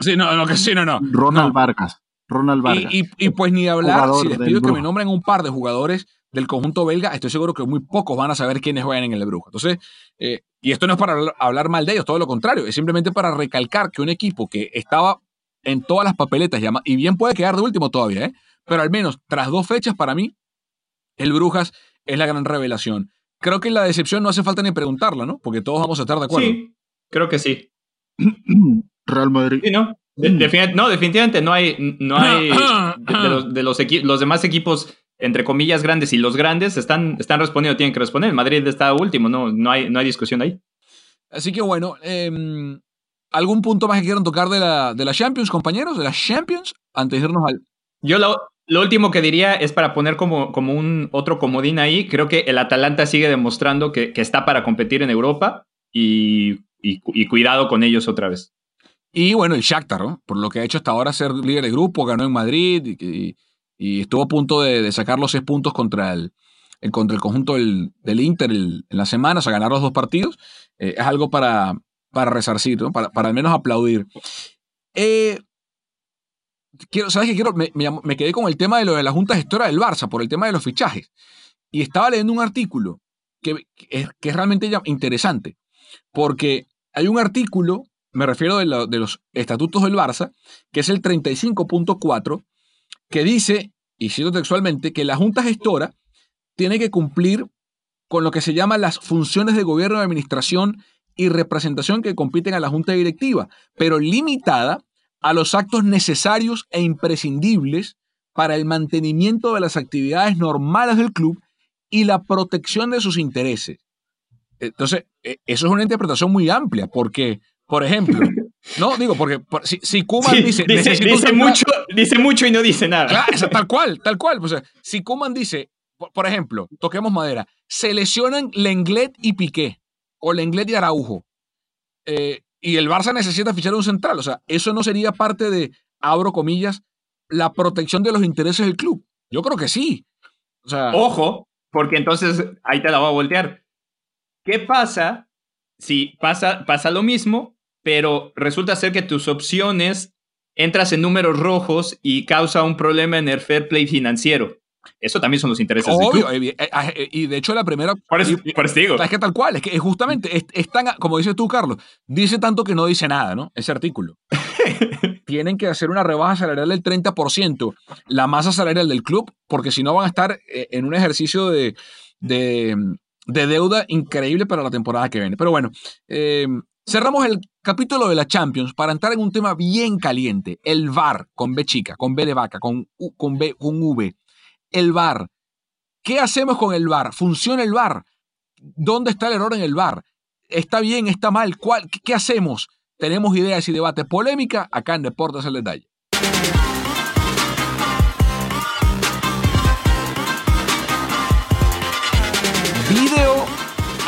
Sí, no, no, que sí, no, no. Ronald Vargas. Ronald Vargas. Y, pues ni hablar, si les pido que me nombren un par de jugadores del conjunto belga, estoy seguro que muy pocos van a saber quiénes juegan en el Brujas. Entonces, eh, y esto no es para hablar mal de ellos, todo lo contrario, es simplemente para recalcar que un equipo que estaba en todas las papeletas y bien puede quedar de último todavía, ¿eh? pero al menos tras dos fechas para mí, el Brujas es la gran revelación. Creo que la decepción no hace falta ni preguntarla, ¿no? Porque todos vamos a estar de acuerdo. Sí, creo que sí. Real Madrid. Sí, ¿no? no, definitivamente no hay, no hay de, los, de los, los, demás equipos, entre comillas, grandes y los grandes están, están respondiendo, tienen que responder. Madrid está último, no, no, hay, no hay discusión ahí. Así que bueno, eh, ¿Algún punto más que quieran tocar de la, de la Champions, compañeros? ¿De la Champions? Antes de irnos al. Yo lo, lo último que diría es para poner como, como un otro comodín ahí. Creo que el Atalanta sigue demostrando que, que está para competir en Europa y, y, cuidado con ellos otra vez. Y bueno, el Shakhtar, ¿no? Por lo que ha hecho hasta ahora ser líder de grupo, ganó en Madrid y, y estuvo a punto de, sacar los seis puntos contra el, contra el conjunto del, Inter en la semana, o sea, ganar los dos partidos. Eh, es algo para, para resarcir, para, al menos aplaudir. Eh, quiero, ¿Sabes qué quiero? Me, me, quedé con el tema de lo de la Junta Gestora del Barça, por el tema de los fichajes. Y estaba leyendo un artículo que, que, es, realmente interesante, porque hay un artículo, me refiero de, de los estatutos del Barça, que es el 35.4, que dice, y cito textualmente, que la Junta Gestora tiene que cumplir con lo que se llama las funciones de gobierno y administración y representación que compiten a la Junta Directiva, pero limitada a los actos necesarios e imprescindibles para el mantenimiento de las actividades normales del club y la protección de sus intereses. Entonces, e, eso es una interpretación muy amplia, porque, por ejemplo, no digo, porque si, si Kuman dice. Dice, mucho, dice mucho y no dice nada. tal cual, tal cual. O sea, si Kuman dice, por, ejemplo, toquemos madera, se lesionan Lenglet y Piqué o Lenglet y Araujo, eh, y el Barça necesita fichar un central. O sea, eso no sería parte de, abro comillas, la protección de los intereses del club. Yo creo que sí. O sea, Ojo, porque entonces ahí te la voy a voltear. ¿Qué pasa si pasa, pasa lo mismo, pero resulta ser que tus opciones entras en números rojos y causa un problema en el fair play financiero? Eso también son los intereses del club. Obvio, eh, eh, eh, y de hecho la primera... Por eso, y- por eso te digo. Es que tal cual, es que justamente es, es tan, como dices tú, Carlos, dice tanto que no dice nada, ¿no? Ese artículo. Tienen que hacer una rebaja salarial del 30%, la masa salarial del club, porque si no van a estar eh, en un ejercicio de, de, de deuda increíble para la temporada que viene. Pero bueno, eh, cerramos el capítulo de la Champions para entrar en un tema bien caliente, el VAR, con B chica, con B de vaca, con, U- con, B, con V. El VAR. ¿Qué hacemos con el VAR? ¿Funciona el VAR? ¿Dónde está el error en el VAR? ¿Está bien? ¿Está mal? ¿Cuál, qué, hacemos? Tenemos ideas y debate polémica acá en Deportes al Detalle. Video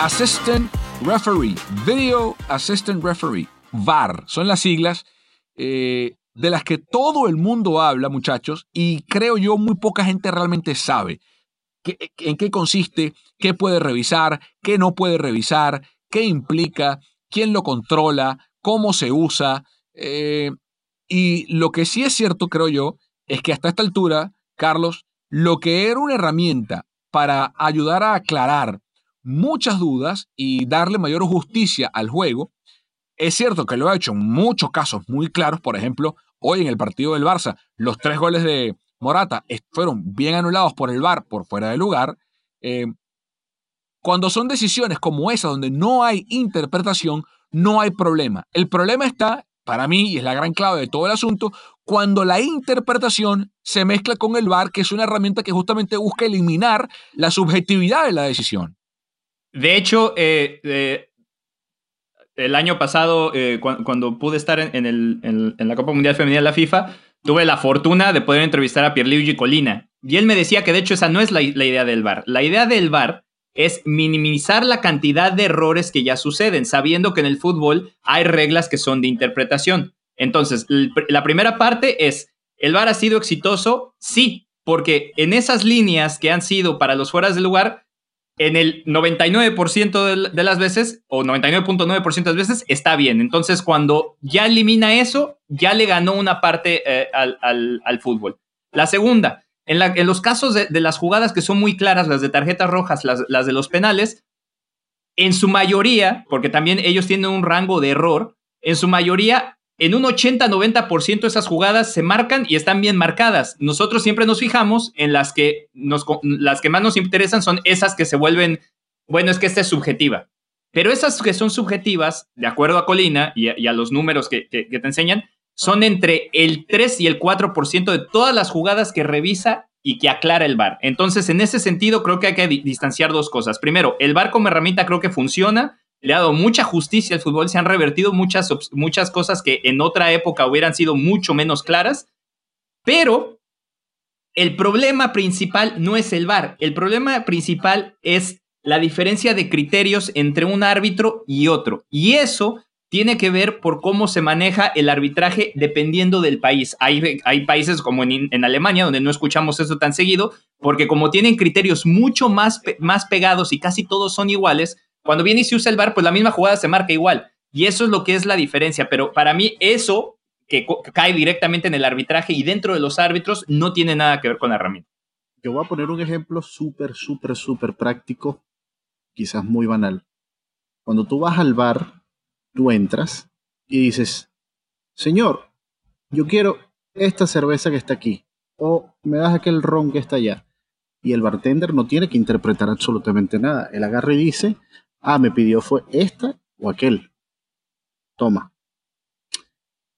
Assistant Referee. Video Assistant Referee. VAR. Son las siglas eh, de las que todo el mundo habla, muchachos, y creo yo muy poca gente realmente sabe en qué consiste, qué puede revisar, qué no puede revisar, qué implica, quién lo controla, cómo se usa. eh, y lo que sí es cierto, creo yo, es que hasta esta altura, Carlos, lo que era una herramienta para ayudar a aclarar muchas dudas y darle mayor justicia al juego, es cierto que lo ha hecho en muchos casos muy claros, por ejemplo, hoy en el partido del Barça, los tres goles de Morata fueron bien anulados por el VAR por fuera de lugar. Eh, cuando son decisiones como esa, donde no hay interpretación, no hay problema. El problema está, para mí, y es la gran clave de todo el asunto, cuando la interpretación se mezcla con el VAR, que es una herramienta que justamente busca eliminar la subjetividad de la decisión. De hecho, eh, eh, el año pasado, eh, cu- cuando pude estar en, la Copa Mundial Femenina de la FIFA, tuve la fortuna de poder entrevistar a Pierluigi Colina. Y él me decía que de hecho esa no es la, idea del VAR. La idea del VAR es minimizar la cantidad de errores que ya suceden, sabiendo que en el fútbol hay reglas que son de interpretación. Entonces, la primera parte es, ¿el VAR ha sido exitoso? Sí, porque en esas líneas que han sido para los fueras de lugar, en el 99% de, las veces, o 99.9% de las veces, está bien. Entonces, cuando ya elimina eso, ya le ganó una parte eh, al, al- fútbol. La segunda, en, los casos de, las jugadas que son muy claras, las de tarjetas rojas, las de los penales, en su mayoría, porque también ellos tienen un rango de error, en su mayoría, en un 80-90% esas jugadas se marcan y están bien marcadas. Nosotros siempre nos fijamos en las que, nos, las que más nos interesan son esas que se vuelven, bueno, es que esta es subjetiva. Pero esas que son subjetivas, de acuerdo a Colina y a, los números que, te enseñan, son entre el 3 y el 4% de todas las jugadas que revisa y que aclara el VAR. Entonces, en ese sentido, creo que hay que di- distanciar dos cosas. Primero, el VAR como herramienta creo que funciona, le ha dado mucha justicia al fútbol, se han revertido muchas, muchas cosas que en otra época hubieran sido mucho menos claras, pero el problema principal no es el VAR, el problema principal es la diferencia de criterios entre un árbitro y otro. Y eso tiene que ver por cómo se maneja el arbitraje dependiendo del país. Hay, hay países como en, en Alemania donde no escuchamos eso tan seguido, porque como tienen criterios mucho más, más pegados y casi todos son iguales, cuando viene y se usa el VAR, pues la misma jugada se marca igual. Y eso es lo que es la diferencia. Pero para mí eso que cae directamente en el arbitraje y dentro de los árbitros no tiene nada que ver con la herramienta. Yo voy a poner un ejemplo súper, súper, súper práctico, quizás muy banal. Cuando tú vas al bar, tú entras y dices, señor, yo quiero esta cerveza que está aquí, o me das aquel ron que está allá. Y el bartender no tiene que interpretar absolutamente nada. Él agarra y dice, ah, me pidió fue esta o aquel. Toma.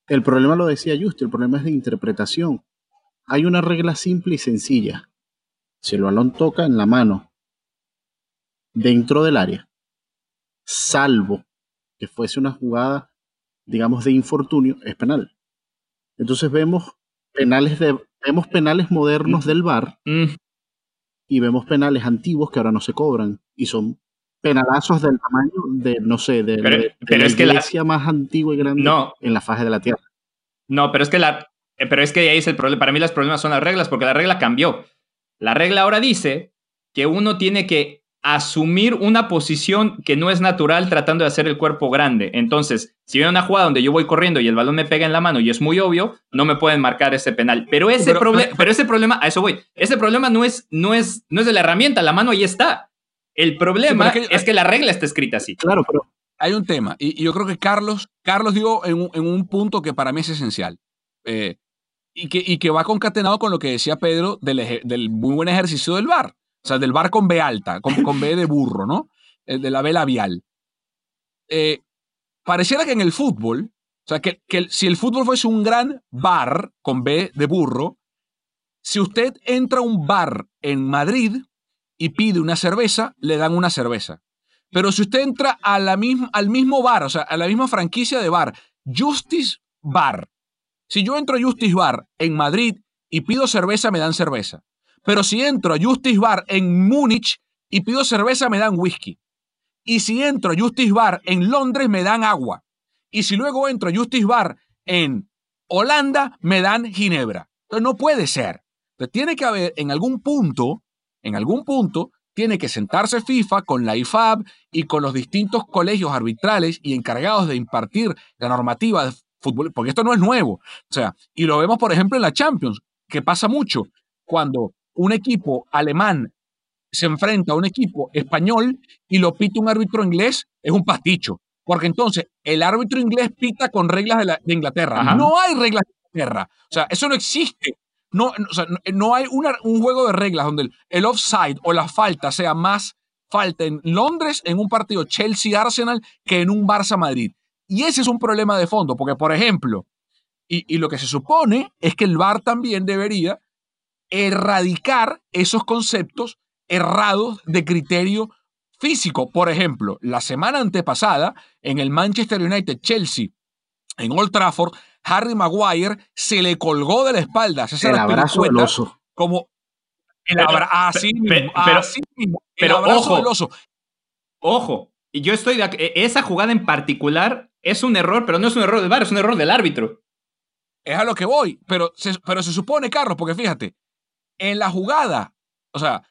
El problema lo decía Justo, el problema es de interpretación. Hay una regla simple y sencilla. Si el balón toca en la mano dentro del área, salvo que fuese una jugada, digamos, de infortunio, es penal. Entonces vemos penales de vemos penales modernos del VAR Mm, y vemos penales antiguos que ahora no se cobran y son penalazos del tamaño de no sé de, Pero- de- de pero la es que la- iglesia más antigua y grande No. en la faja de la tierra. No, pero es que la, eh, pero es que ahí es el problema. Para mí los problemas son las reglas, porque la regla cambió. La regla ahora dice que uno tiene que asumir una posición que no es natural tratando de hacer el cuerpo grande. Entonces, si viene una jugada donde yo voy corriendo y el balón me pega en la mano y es muy obvio, no me pueden marcar ese penal. Pero ese, problema, pero ese problema, a eso voy, ese problema no es, no, es, no es de la herramienta, la mano ahí está. El problema es, que, la regla está escrita así. Claro, pero hay un tema, y, yo creo que Carlos, Carlos dio en un, punto que para mí es esencial, eh, y, que, y que va concatenado con lo que decía Pedro del, del muy buen ejercicio del VAR. O sea, del bar con B alta, con, con B de burro, ¿no? El de la B labial. Eh, pareciera que en el fútbol, o sea, que, que si el fútbol fuese un gran bar con B de burro, si usted entra a un bar en Madrid y pide una cerveza, le dan una cerveza. Pero si usted entra a la misma, al mismo bar, o sea, a la misma franquicia de bar, Justice Bar. Si yo entro a Justice Bar en Madrid y pido cerveza, me dan cerveza. Pero si entro a Justice Bar en Múnich y pido cerveza, me dan whisky. Y si entro a Justice Bar en Londres, me dan agua. Y si luego entro a Justice Bar en Holanda, me dan ginebra. Entonces no puede ser. Entonces tiene que haber en algún punto, en algún punto, tiene que sentarse FIFA con la IFAB y con los distintos colegios arbitrales y encargados de impartir la normativa de fútbol, porque esto no es nuevo. O sea, y lo vemos, por ejemplo, en la Champions, que pasa mucho cuando un equipo alemán se enfrenta a un equipo español y lo pita un árbitro inglés, es un pasticho. Porque entonces el árbitro inglés pita con reglas de, Inglaterra. No hay reglas de Inglaterra. O sea, eso no existe. No, no, hay un juego de reglas donde el, offside o la falta sea más falta en Londres en un partido Chelsea-Arsenal que en un Barça-Madrid. Y ese es un problema de fondo, porque por ejemplo, y, y, lo que se supone es que el VAR también debería erradicar esos conceptos errados de criterio físico. Por ejemplo, la semana antepasada, en el Manchester United Chelsea, en Old Trafford, Harry Maguire se le colgó de la espalda. el abrazo del oso. Como el abrazo, así mismo, pero, así mismo, pero ojo, oso. Ojo, y yo estoy de e, esa jugada en particular es un error, pero no es un error del VAR, es un error del árbitro. Es a lo que voy, pero pero se supone, Carlos, porque fíjate, en la jugada. O sea,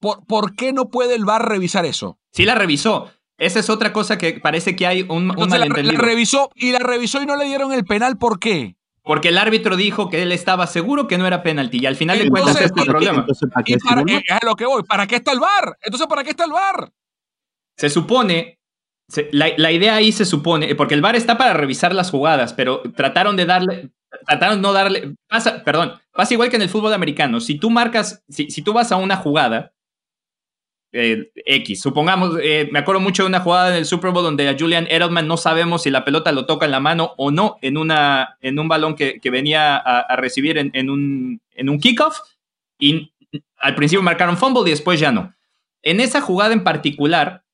¿por, ¿por qué no puede el VAR revisar eso? Sí la revisó. Esa es otra cosa que parece que hay un, un malentendido. La, revisó y la revisó y no le dieron el penal. ¿Por qué? Porque el árbitro dijo que él estaba seguro que no era penalti y al final de cuentas es el problema. para, es a lo que voy. ¿Para qué está el VAR? Entonces, ¿para qué está el VAR? Se supone, la, la, idea ahí se supone, porque el VAR está para revisar las jugadas, pero trataron de darle, trataron de no darle, pasa, perdón, pasa igual que en el fútbol americano. Si tú marcas, si, si tú vas a una jugada eh, X, supongamos, eh, me acuerdo mucho de una jugada en el Super Bowl donde a Julian Edelman no sabemos si la pelota lo toca en la mano o no en, una, en un balón que, que venía a, recibir en, en, un, en un kickoff y al principio marcaron fumble y después ya no. En esa jugada en particular,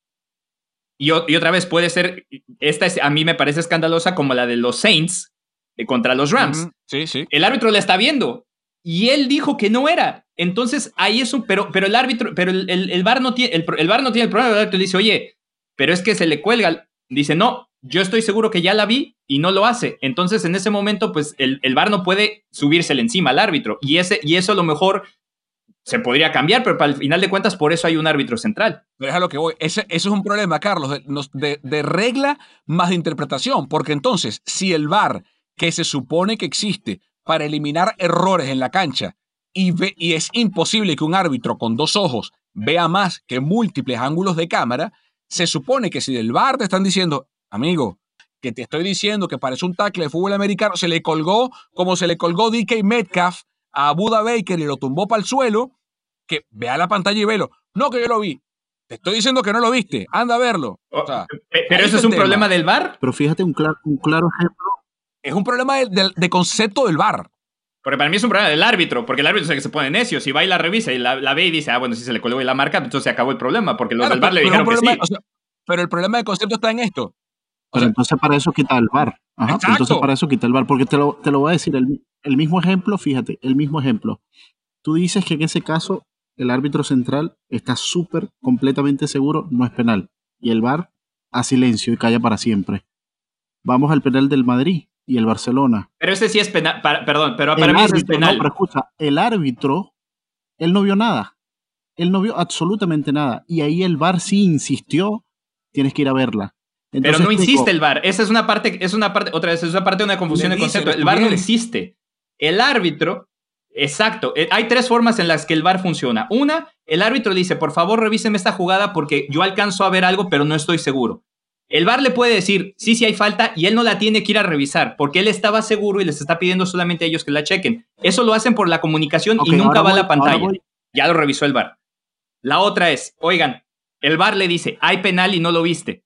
y, y otra vez puede ser, esta es, a mí me parece escandalosa como la de los Saints, eh, contra los Rams. Sí, sí. El árbitro la está viendo y él dijo que no era. Entonces ahí es un, pero, pero el árbitro, pero el, el, VAR no tiene, el, el, no tiene el problema. El árbitro dice, oye, pero es que se le cuelga. Dice, no, yo estoy seguro que ya la vi y no lo hace. Entonces en ese momento, pues el, el VAR no puede subírsele encima al árbitro. Y, ese, y eso a lo mejor se podría cambiar, pero el final de cuentas, por eso hay un árbitro central. Pero lo que voy. Ese, eso es un problema, Carlos, de, de, de regla más de interpretación. Porque entonces, si el VAR que se supone que existe para eliminar errores en la cancha y, y es imposible que un árbitro con dos ojos vea más que múltiples ángulos de cámara, se supone que si del bar te están diciendo, amigo, que te estoy diciendo que parece un tackle de fútbol americano, se le colgó como se le colgó DK Metcalf a Buda Baker y lo tumbó para el suelo, que vea la pantalla y velo. No, que yo lo vi. Te estoy diciendo que no lo viste. Anda a verlo. pero eso es un problema del bar. Pero fíjate un, un claro ejemplo es un problema de, concepto del VAR. Porque para mí es un problema del árbitro, porque el árbitro es el que se pone necio. Si va y la revisa y la, ve y dice, ah, bueno, si se le colgó y la marca, entonces se acabó el problema, porque los del VAR le dijeron que sí. pero el problema de concepto está en esto. Pero entonces para eso quita el VAR. entonces para eso quita el VAR, porque te lo, te lo voy a decir, el, el mismo ejemplo, fíjate, el mismo ejemplo. Tú dices que en ese caso el árbitro central está súper, completamente seguro, no es penal. Y el VAR a silencio y calla para siempre. Vamos al penal del Madrid y el Barcelona. Pero ese sí es penal, perdón, pero para mí es penal. No, pero escucha, el árbitro, él no vio nada. Él no vio absolutamente nada. Y ahí el VAR sí insistió, tienes que ir a verla. Pero no insiste el VAR. Esa es una parte, es una parte, otra vez, es una parte de una confusión de concepto. El VAR no insiste. El árbitro, exacto. Eh, hay tres formas en las que el VAR funciona. Una, el árbitro dice, por favor, revíseme esta jugada porque yo alcanzo a ver algo, pero no estoy seguro. El VAR le puede decir, sí, sí hay falta, y él no la tiene que ir a revisar, porque él estaba seguro y les está pidiendo solamente a ellos que la chequen. Eso lo hacen por la comunicación y nunca va a la pantalla. Ya lo revisó el VAR. La otra es, oigan, el VAR le dice, hay penal y no lo viste.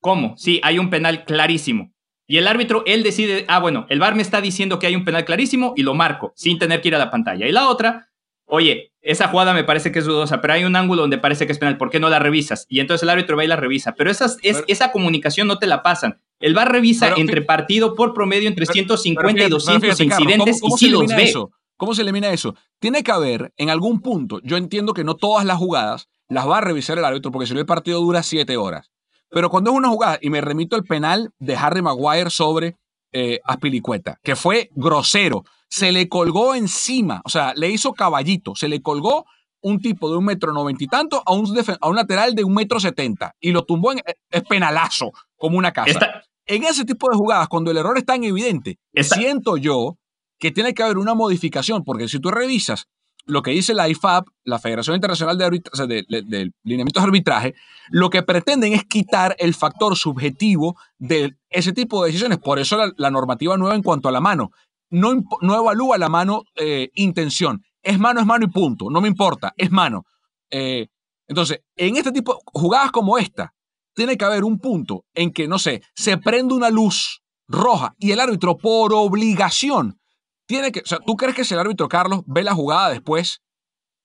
¿Cómo? Sí, hay un penal clarísimo. Y el árbitro, él decide, ah, bueno, el VAR me está diciendo que hay un penal clarísimo y lo marco, sin tener que ir a la pantalla. Y la otra, oye, esa jugada me parece que es dudosa, pero hay un ángulo donde parece que es penal, ¿por qué no la revisas? Y entonces el árbitro va y la revisa. Pero, esas, es, esa comunicación no te la pasan. El VAR revisa entre partido por promedio entre 150 y 200 incidentes y sí los ve. Eso? ¿Cómo se elimina eso? Tiene que haber en algún punto, yo entiendo que no todas las jugadas las va a revisar el árbitro, porque si no el partido dura siete horas. Pero cuando es una jugada, y me remito al penal de Harry Maguire sobre eh, Aspilicueta, que fue grosero, se le colgó encima, o sea, le hizo caballito, se le colgó un tipo de un metro noventa y tanto a un, a un lateral de un metro setenta y lo tumbó en es penalazo, como una casa. en ese tipo de jugadas, cuando el error es tan evidente, siento yo que tiene que haber una modificación, porque si tú revisas lo que dice la IFAB, la Federación Internacional de, de, Lineamientos de Arbitraje, lo que pretenden es quitar el factor subjetivo de ese tipo de decisiones. Por eso la, normativa nueva en cuanto a la mano. No, no evalúa la mano eh, intención. Es mano, es mano y punto. No me importa, es mano. Eh, entonces, en este tipo de jugadas como esta, tiene que haber un punto en que, no sé, se prende una luz roja y el árbitro por obligación tiene que, o sea, ¿tú crees que si el árbitro Carlos ve la jugada después,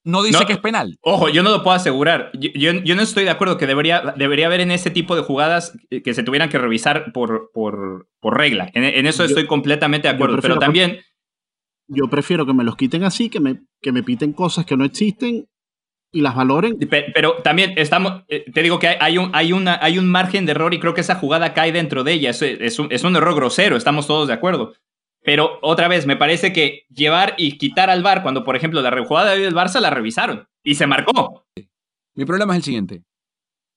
no dice que es penal? Ojo, yo no lo puedo asegurar. Yo, no estoy de acuerdo que debería, debería haber en ese tipo de jugadas que se tuvieran que revisar por, por, por regla. En, eso estoy completamente de acuerdo, pero también... Yo prefiero que me los quiten así, que me, que me piten cosas que no existen y las valoren. Pero, también estamos, eh, te digo que hay, un, hay, una, hay un margen de error y creo que esa jugada cae dentro de ella. Es, es, un, es un error grosero, estamos todos de acuerdo. Pero otra vez, me parece que llevar y quitar al VAR, cuando por ejemplo la rejugada del Barça la revisaron y se marcó. Mi problema es el siguiente.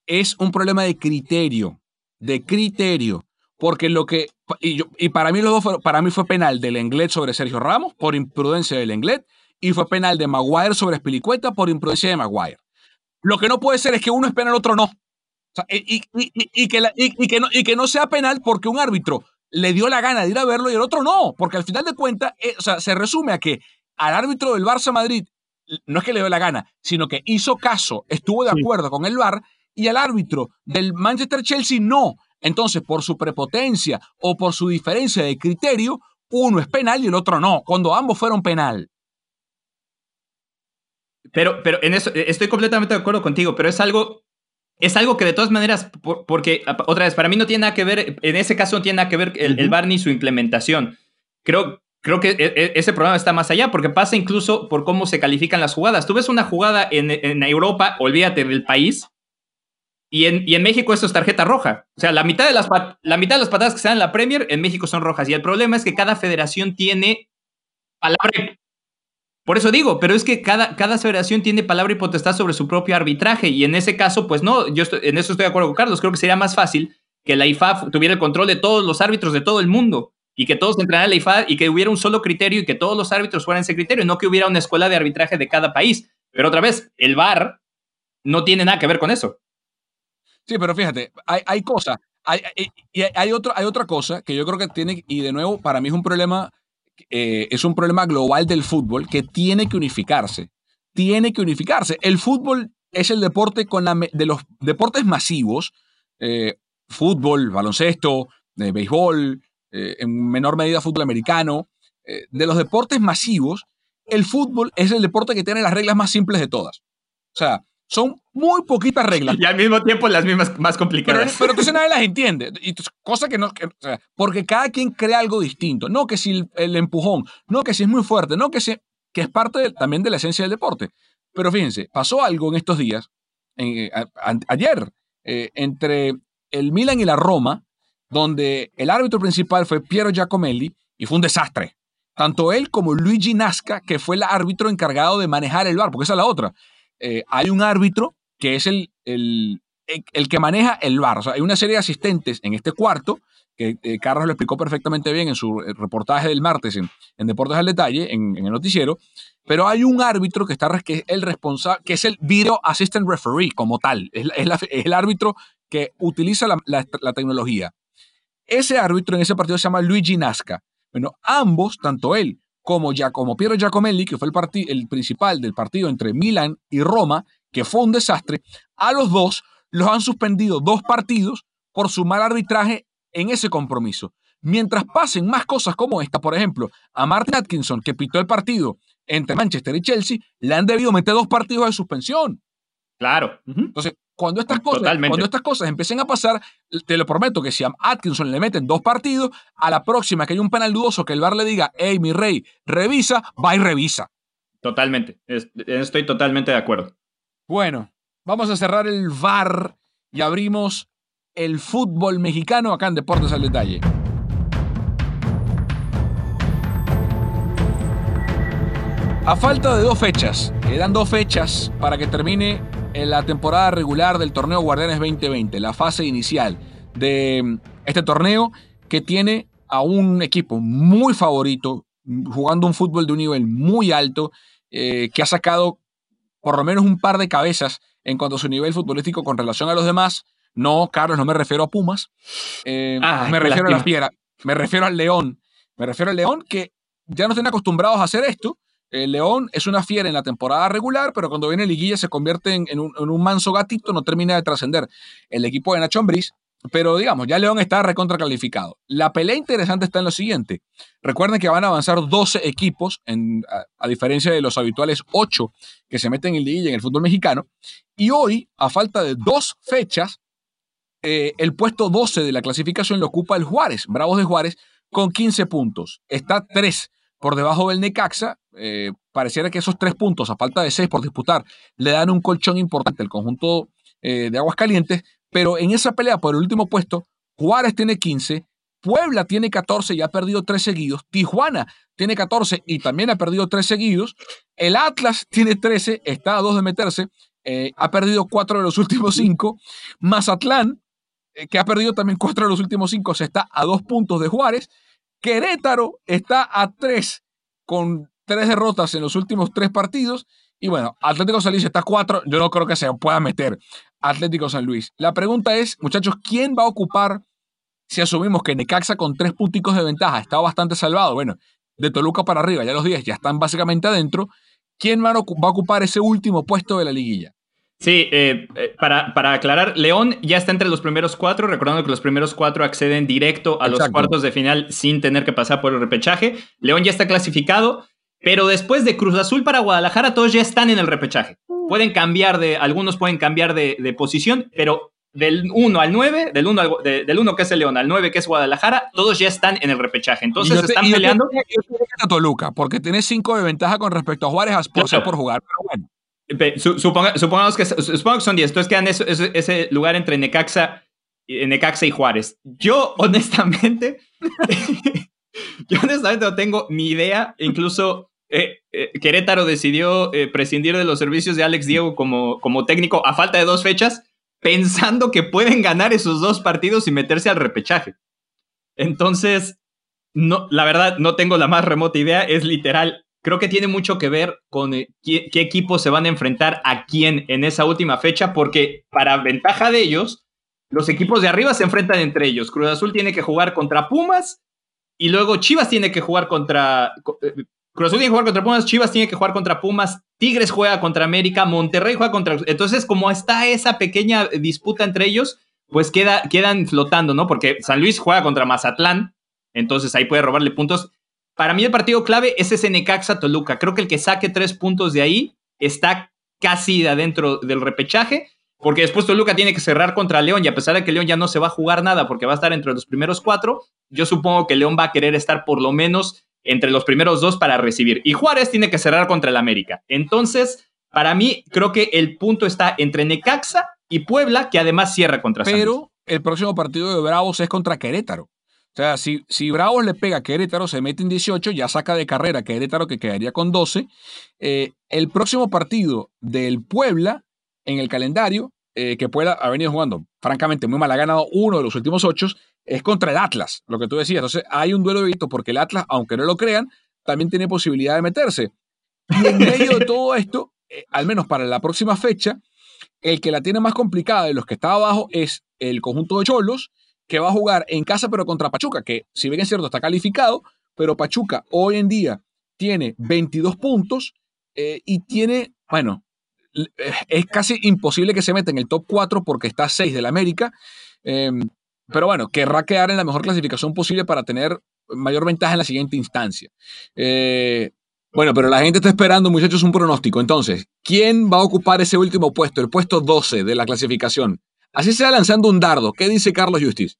Es un problema de criterio, de criterio. Porque lo que. Y, yo, y para mí los dos para mí fue penal del Englet sobre Sergio Ramos por imprudencia del Englet y fue penal de Maguire sobre Spilicueta por imprudencia de Maguire. Lo que no puede ser es que uno es penal, otro no. y, que no, y que no sea penal porque un árbitro le dio la gana de ir a verlo y el otro no, porque al final de cuentas, eh, o sea, se resume a que al árbitro del Barça Madrid no es que le dio la gana, sino que hizo caso, estuvo de acuerdo con el VAR y al árbitro del Manchester Chelsea no. Entonces, por su prepotencia o por su diferencia de criterio, uno es penal y el otro no, cuando ambos fueron penal. Pero, pero en eso estoy completamente de acuerdo contigo, pero es algo es algo que de todas maneras, porque otra vez, para mí no tiene nada que ver, en ese caso no tiene nada que ver el, el VAR ni su implementación. Creo, creo que e, e, ese problema está más allá, porque pasa incluso por cómo se califican las jugadas. Tú ves una jugada en, en Europa, olvídate del país, y en, y en, México eso es tarjeta roja. O sea, la mitad, de las, la mitad de las patadas que se dan en la Premier en México son rojas. Y el problema es que cada federación tiene palabra, por eso digo, pero es que cada, cada federación tiene palabra y potestad sobre su propio arbitraje y en ese caso, pues no, yo en eso estoy de acuerdo con Carlos, creo que sería más fácil que la IFAF tuviera el control de todos los árbitros de todo el mundo y que todos entraran a la IFAF y que hubiera un solo criterio y que todos los árbitros fueran ese criterio, no que hubiera una escuela de arbitraje de cada país. Pero otra vez, el VAR no tiene nada que ver con eso. Sí, pero fíjate, hay, hay cosas, hay, hay, hay otra cosa que yo creo que tiene, y de nuevo, para mí es un problema eh, es un problema global del fútbol que tiene que unificarse. Tiene que unificarse. El fútbol es el deporte con de los deportes masivos, eh, fútbol, baloncesto, eh, béisbol, en menor medida fútbol americano, de los deportes masivos, el fútbol es el deporte que tiene las reglas más simples de todas. O sea, son muy poquitas reglas. Y al mismo tiempo las mismas más complicadas. Pero, entonces nadie las entiende. Y cosa que no. porque cada quien crea algo distinto. No que si el, empujón, no que si es muy fuerte, no que si. que es parte también de la esencia del deporte. Pero fíjense, pasó algo en estos días, eh, ayer, eh, entre el Milan y la Roma, donde el árbitro principal fue Piero Giacomelli y fue un desastre. Tanto él como Luigi Nasca, que fue el árbitro encargado de manejar el bar, porque esa es la otra eh, hay un árbitro que es el, el, el, que maneja el bar. O sea, hay una serie de asistentes en este cuarto que eh, Carlos lo explicó perfectamente bien en su reportaje del martes en, Deportes al Detalle, en, el noticiero, pero hay un árbitro que, está, que es el responsable, que es el Video Assistant Referee como tal, es, el árbitro que utiliza la, tecnología. Ese árbitro en ese partido se llama Luigi Nasca. Bueno, ambos, tanto él como, Giacomo, Piero Giacomelli, que fue el, el principal del partido entre Milan y Roma, que fue un desastre, a los dos los han suspendido dos partidos por su mal arbitraje en ese compromiso. Mientras pasen más cosas como esta, por ejemplo, a Martin Atkinson, que pitó el partido entre Manchester y Chelsea, le han debido meter dos partidos de suspensión. Claro. Entonces, cuando estas, cosas, cuando estas cosas empiecen a pasar, te lo prometo que si a Atkinson le meten dos partidos, a la próxima que hay un penal dudoso que el VAR le diga, hey, mi rey, revisa, va y revisa. Totalmente. Estoy totalmente de acuerdo. Bueno, vamos a cerrar el VAR y abrimos el fútbol mexicano acá en Deportes al Detalle. A falta de dos fechas, quedan dos fechas para que termine la temporada regular del torneo Guardianes 2020, la fase inicial de mm, este torneo que tiene a un equipo muy favorito, jugando un fútbol de un nivel muy alto, eh, que ha sacado por lo menos un par de cabezas en cuanto a su nivel futbolístico con relación a los demás, no, Carlos, no me refiero a Pumas. Eh, ah, me refiero a la fiera. Me refiero al León. Me refiero al León que ya no están acostumbrados a hacer esto. El León es una fiera en la temporada regular, pero cuando viene liguilla se convierte en, un, manso gatito, no termina de trascender el equipo de Nacho Ambriz. Pero digamos, ya León está recontra calificado. La pelea interesante está en lo siguiente. Recuerden que van a avanzar 12 equipos, a, diferencia de los habituales 8 que se meten en liguilla en el fútbol mexicano. Y hoy, a falta de dos fechas, eh, el puesto 12 de la clasificación lo ocupa el Juárez, Bravos de Juárez, con 15 puntos. Está 3 por debajo del Necaxa. Eh, pareciera que esos 3 puntos, a falta de 6 por disputar, le dan un colchón importante al conjunto eh, de Aguascalientes. Pero en esa pelea por el último puesto, Juárez tiene 15, Puebla tiene 14 y ha perdido 3 seguidos. Tijuana tiene 14 y también ha perdido 3 seguidos. El Atlas tiene 13, está a 2 de meterse. ha perdido 4 de los últimos 5. Mazatlán eh, que ha perdido también cuatro de los últimos cinco, se está a dos puntos de Juárez. Querétaro está a tres con tres derrotas en los últimos tres partidos. Y bueno, Atlético San Luis está a cuatro. Yo no creo que se pueda meter Atlético San Luis. La pregunta es, muchachos, ¿quién va a ocupar, si asumimos que Necaxa con tres punticos de ventaja está bastante salvado? Bueno, de Toluca para arriba, ya los 10 ya están básicamente adentro. ¿Quién va a ocupar ese último puesto de la liguilla? Sí, eh, eh, para, para, aclarar, León ya está entre los primeros cuatro, recordando que los primeros cuatro acceden directo a los cuartos de final sin tener que pasar por el repechaje. León ya está clasificado, pero después de Cruz Azul para Guadalajara, todos ya están en el repechaje. Pueden cambiar de, algunos pueden cambiar de, posición, pero del 1 al 9, del 1 del uno que es el León al 9 que es Guadalajara, todos ya están en el repechaje. Entonces están peleando. a Toluca, porque tiene 5 de ventaja con respecto a Juárez a por jugar, pero bueno supongamos, que, son 10. Entonces quedan ese lugar entre Necaxa, Necaxa y Juárez. Yo, honestamente, yo honestamente no tengo ni idea. Incluso eh, eh, Querétaro decidió eh, prescindir de los servicios de Alex Diego como, como técnico a falta de dos fechas, pensando que pueden ganar esos dos partidos y meterse al repechaje. Entonces, no, la verdad, no tengo la más remota idea. Es literal creo que tiene mucho que ver con eh, qué, equipos se van a enfrentar a quién en esa última fecha, porque para ventaja de ellos, los equipos de arriba se enfrentan entre ellos. Cruz Azul tiene que jugar contra Pumas y luego Chivas tiene que jugar contra... Eh, Cruz Azul tiene que jugar contra Pumas, Chivas tiene que jugar contra Pumas, Tigres juega contra América, Monterrey juega contra... Entonces, como está esa pequeña disputa entre ellos, pues queda, quedan flotando, ¿no? Porque San Luis juega contra Mazatlán, entonces ahí puede robarle puntos. Para mí el partido clave es ese Necaxa Toluca. Creo que el que saque tres puntos de ahí está casi adentro del repechaje, porque después Toluca tiene que cerrar contra León y a pesar de que León ya no se va a jugar nada porque va a estar entre los primeros cuatro, yo supongo que León va a querer estar por lo menos entre los primeros dos para recibir. Y Juárez tiene que cerrar contra el América. Entonces, para mí, creo que el punto está entre Necaxa y Puebla, que además cierra contra Pero el próximo partido de Bravos es contra Querétaro. O sea, si, si Bravos le pega a Querétaro, se mete en 18, ya saca de carrera a Querétaro que quedaría con 12. Eh, el próximo partido del Puebla en el calendario, eh, que Puebla ha venido jugando, francamente, muy mal, ha ganado uno de los últimos ocho, es contra el Atlas, lo que tú decías. Entonces hay un duelo de porque el Atlas, aunque no lo crean, también tiene posibilidad de meterse. Y en medio de todo esto, eh, al menos para la próxima fecha, el que la tiene más complicada de los que está abajo es el conjunto de Cholos, que va a jugar en casa pero contra Pachuca, que si bien es cierto está calificado, pero Pachuca hoy en día tiene 22 puntos eh, y tiene, bueno, es casi imposible que se meta en el top 4 porque está 6 del América. Em, pero bueno, querrá quedar en la mejor clasificación posible para tener mayor ventaja en la siguiente instancia. Eh, bueno, pero la gente está esperando, muchachos, un pronóstico. Entonces, ¿quién va a ocupar ese último puesto, el puesto 12 de la clasificación? Así se va lanzando un dardo. ¿Qué dice Carlos Justiz?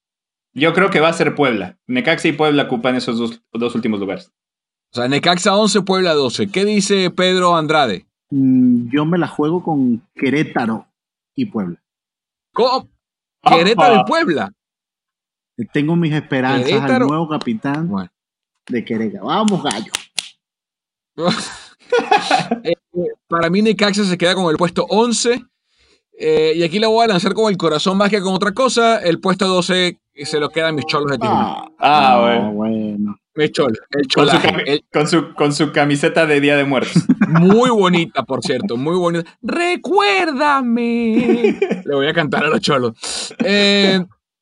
Yo creo que va a ser Puebla. Necaxa y Puebla ocupan esos dos, últimos lugares. O sea, Necaxa 11, Puebla 12. ¿Qué dice Pedro Andrade? Mm, yo me la juego con Querétaro y Puebla. ¿Cómo? Querétaro y Puebla. Tengo mis esperanzas al nuevo capitán de Querétaro. Vamos, gallo. Eh, para mí Necaxa se queda con el puesto 11 eh, y aquí la voy a lanzar con el corazón más que con otra cosa. El puesto 12 se lo quedan mis cholos de Tijuana. Ah, ah bueno. Mis cholos. El con, su, con, su, camiseta de Día de Muertos. Muy bonita, por cierto. Muy bonita. Recuérdame. Le voy a cantar a los cholos. Eh,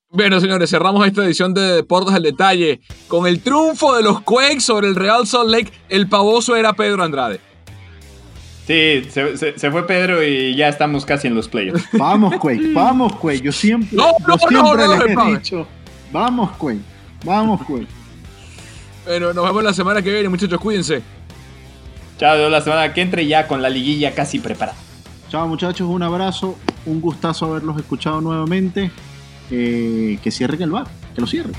bueno, señores, cerramos esta edición de Deportes al Detalle con el triunfo de los Quakes sobre el Real Salt Lake. El pavoso era Pedro Andrade. Sí, se, fue Pedro y ya estamos casi en los playoffs. Vamos, Quake, vamos, Quake. Yo siempre, no, no, siempre les he dicho, vamos, Quake, vamos, Quake. Bueno, nos vemos la semana que viene, muchachos, cuídense. Chao, la semana que entre ya con la liguilla casi preparada. Chao, muchachos, un abrazo, un gustazo haberlos escuchado nuevamente. Eh, que cierren el bar, que lo cierren.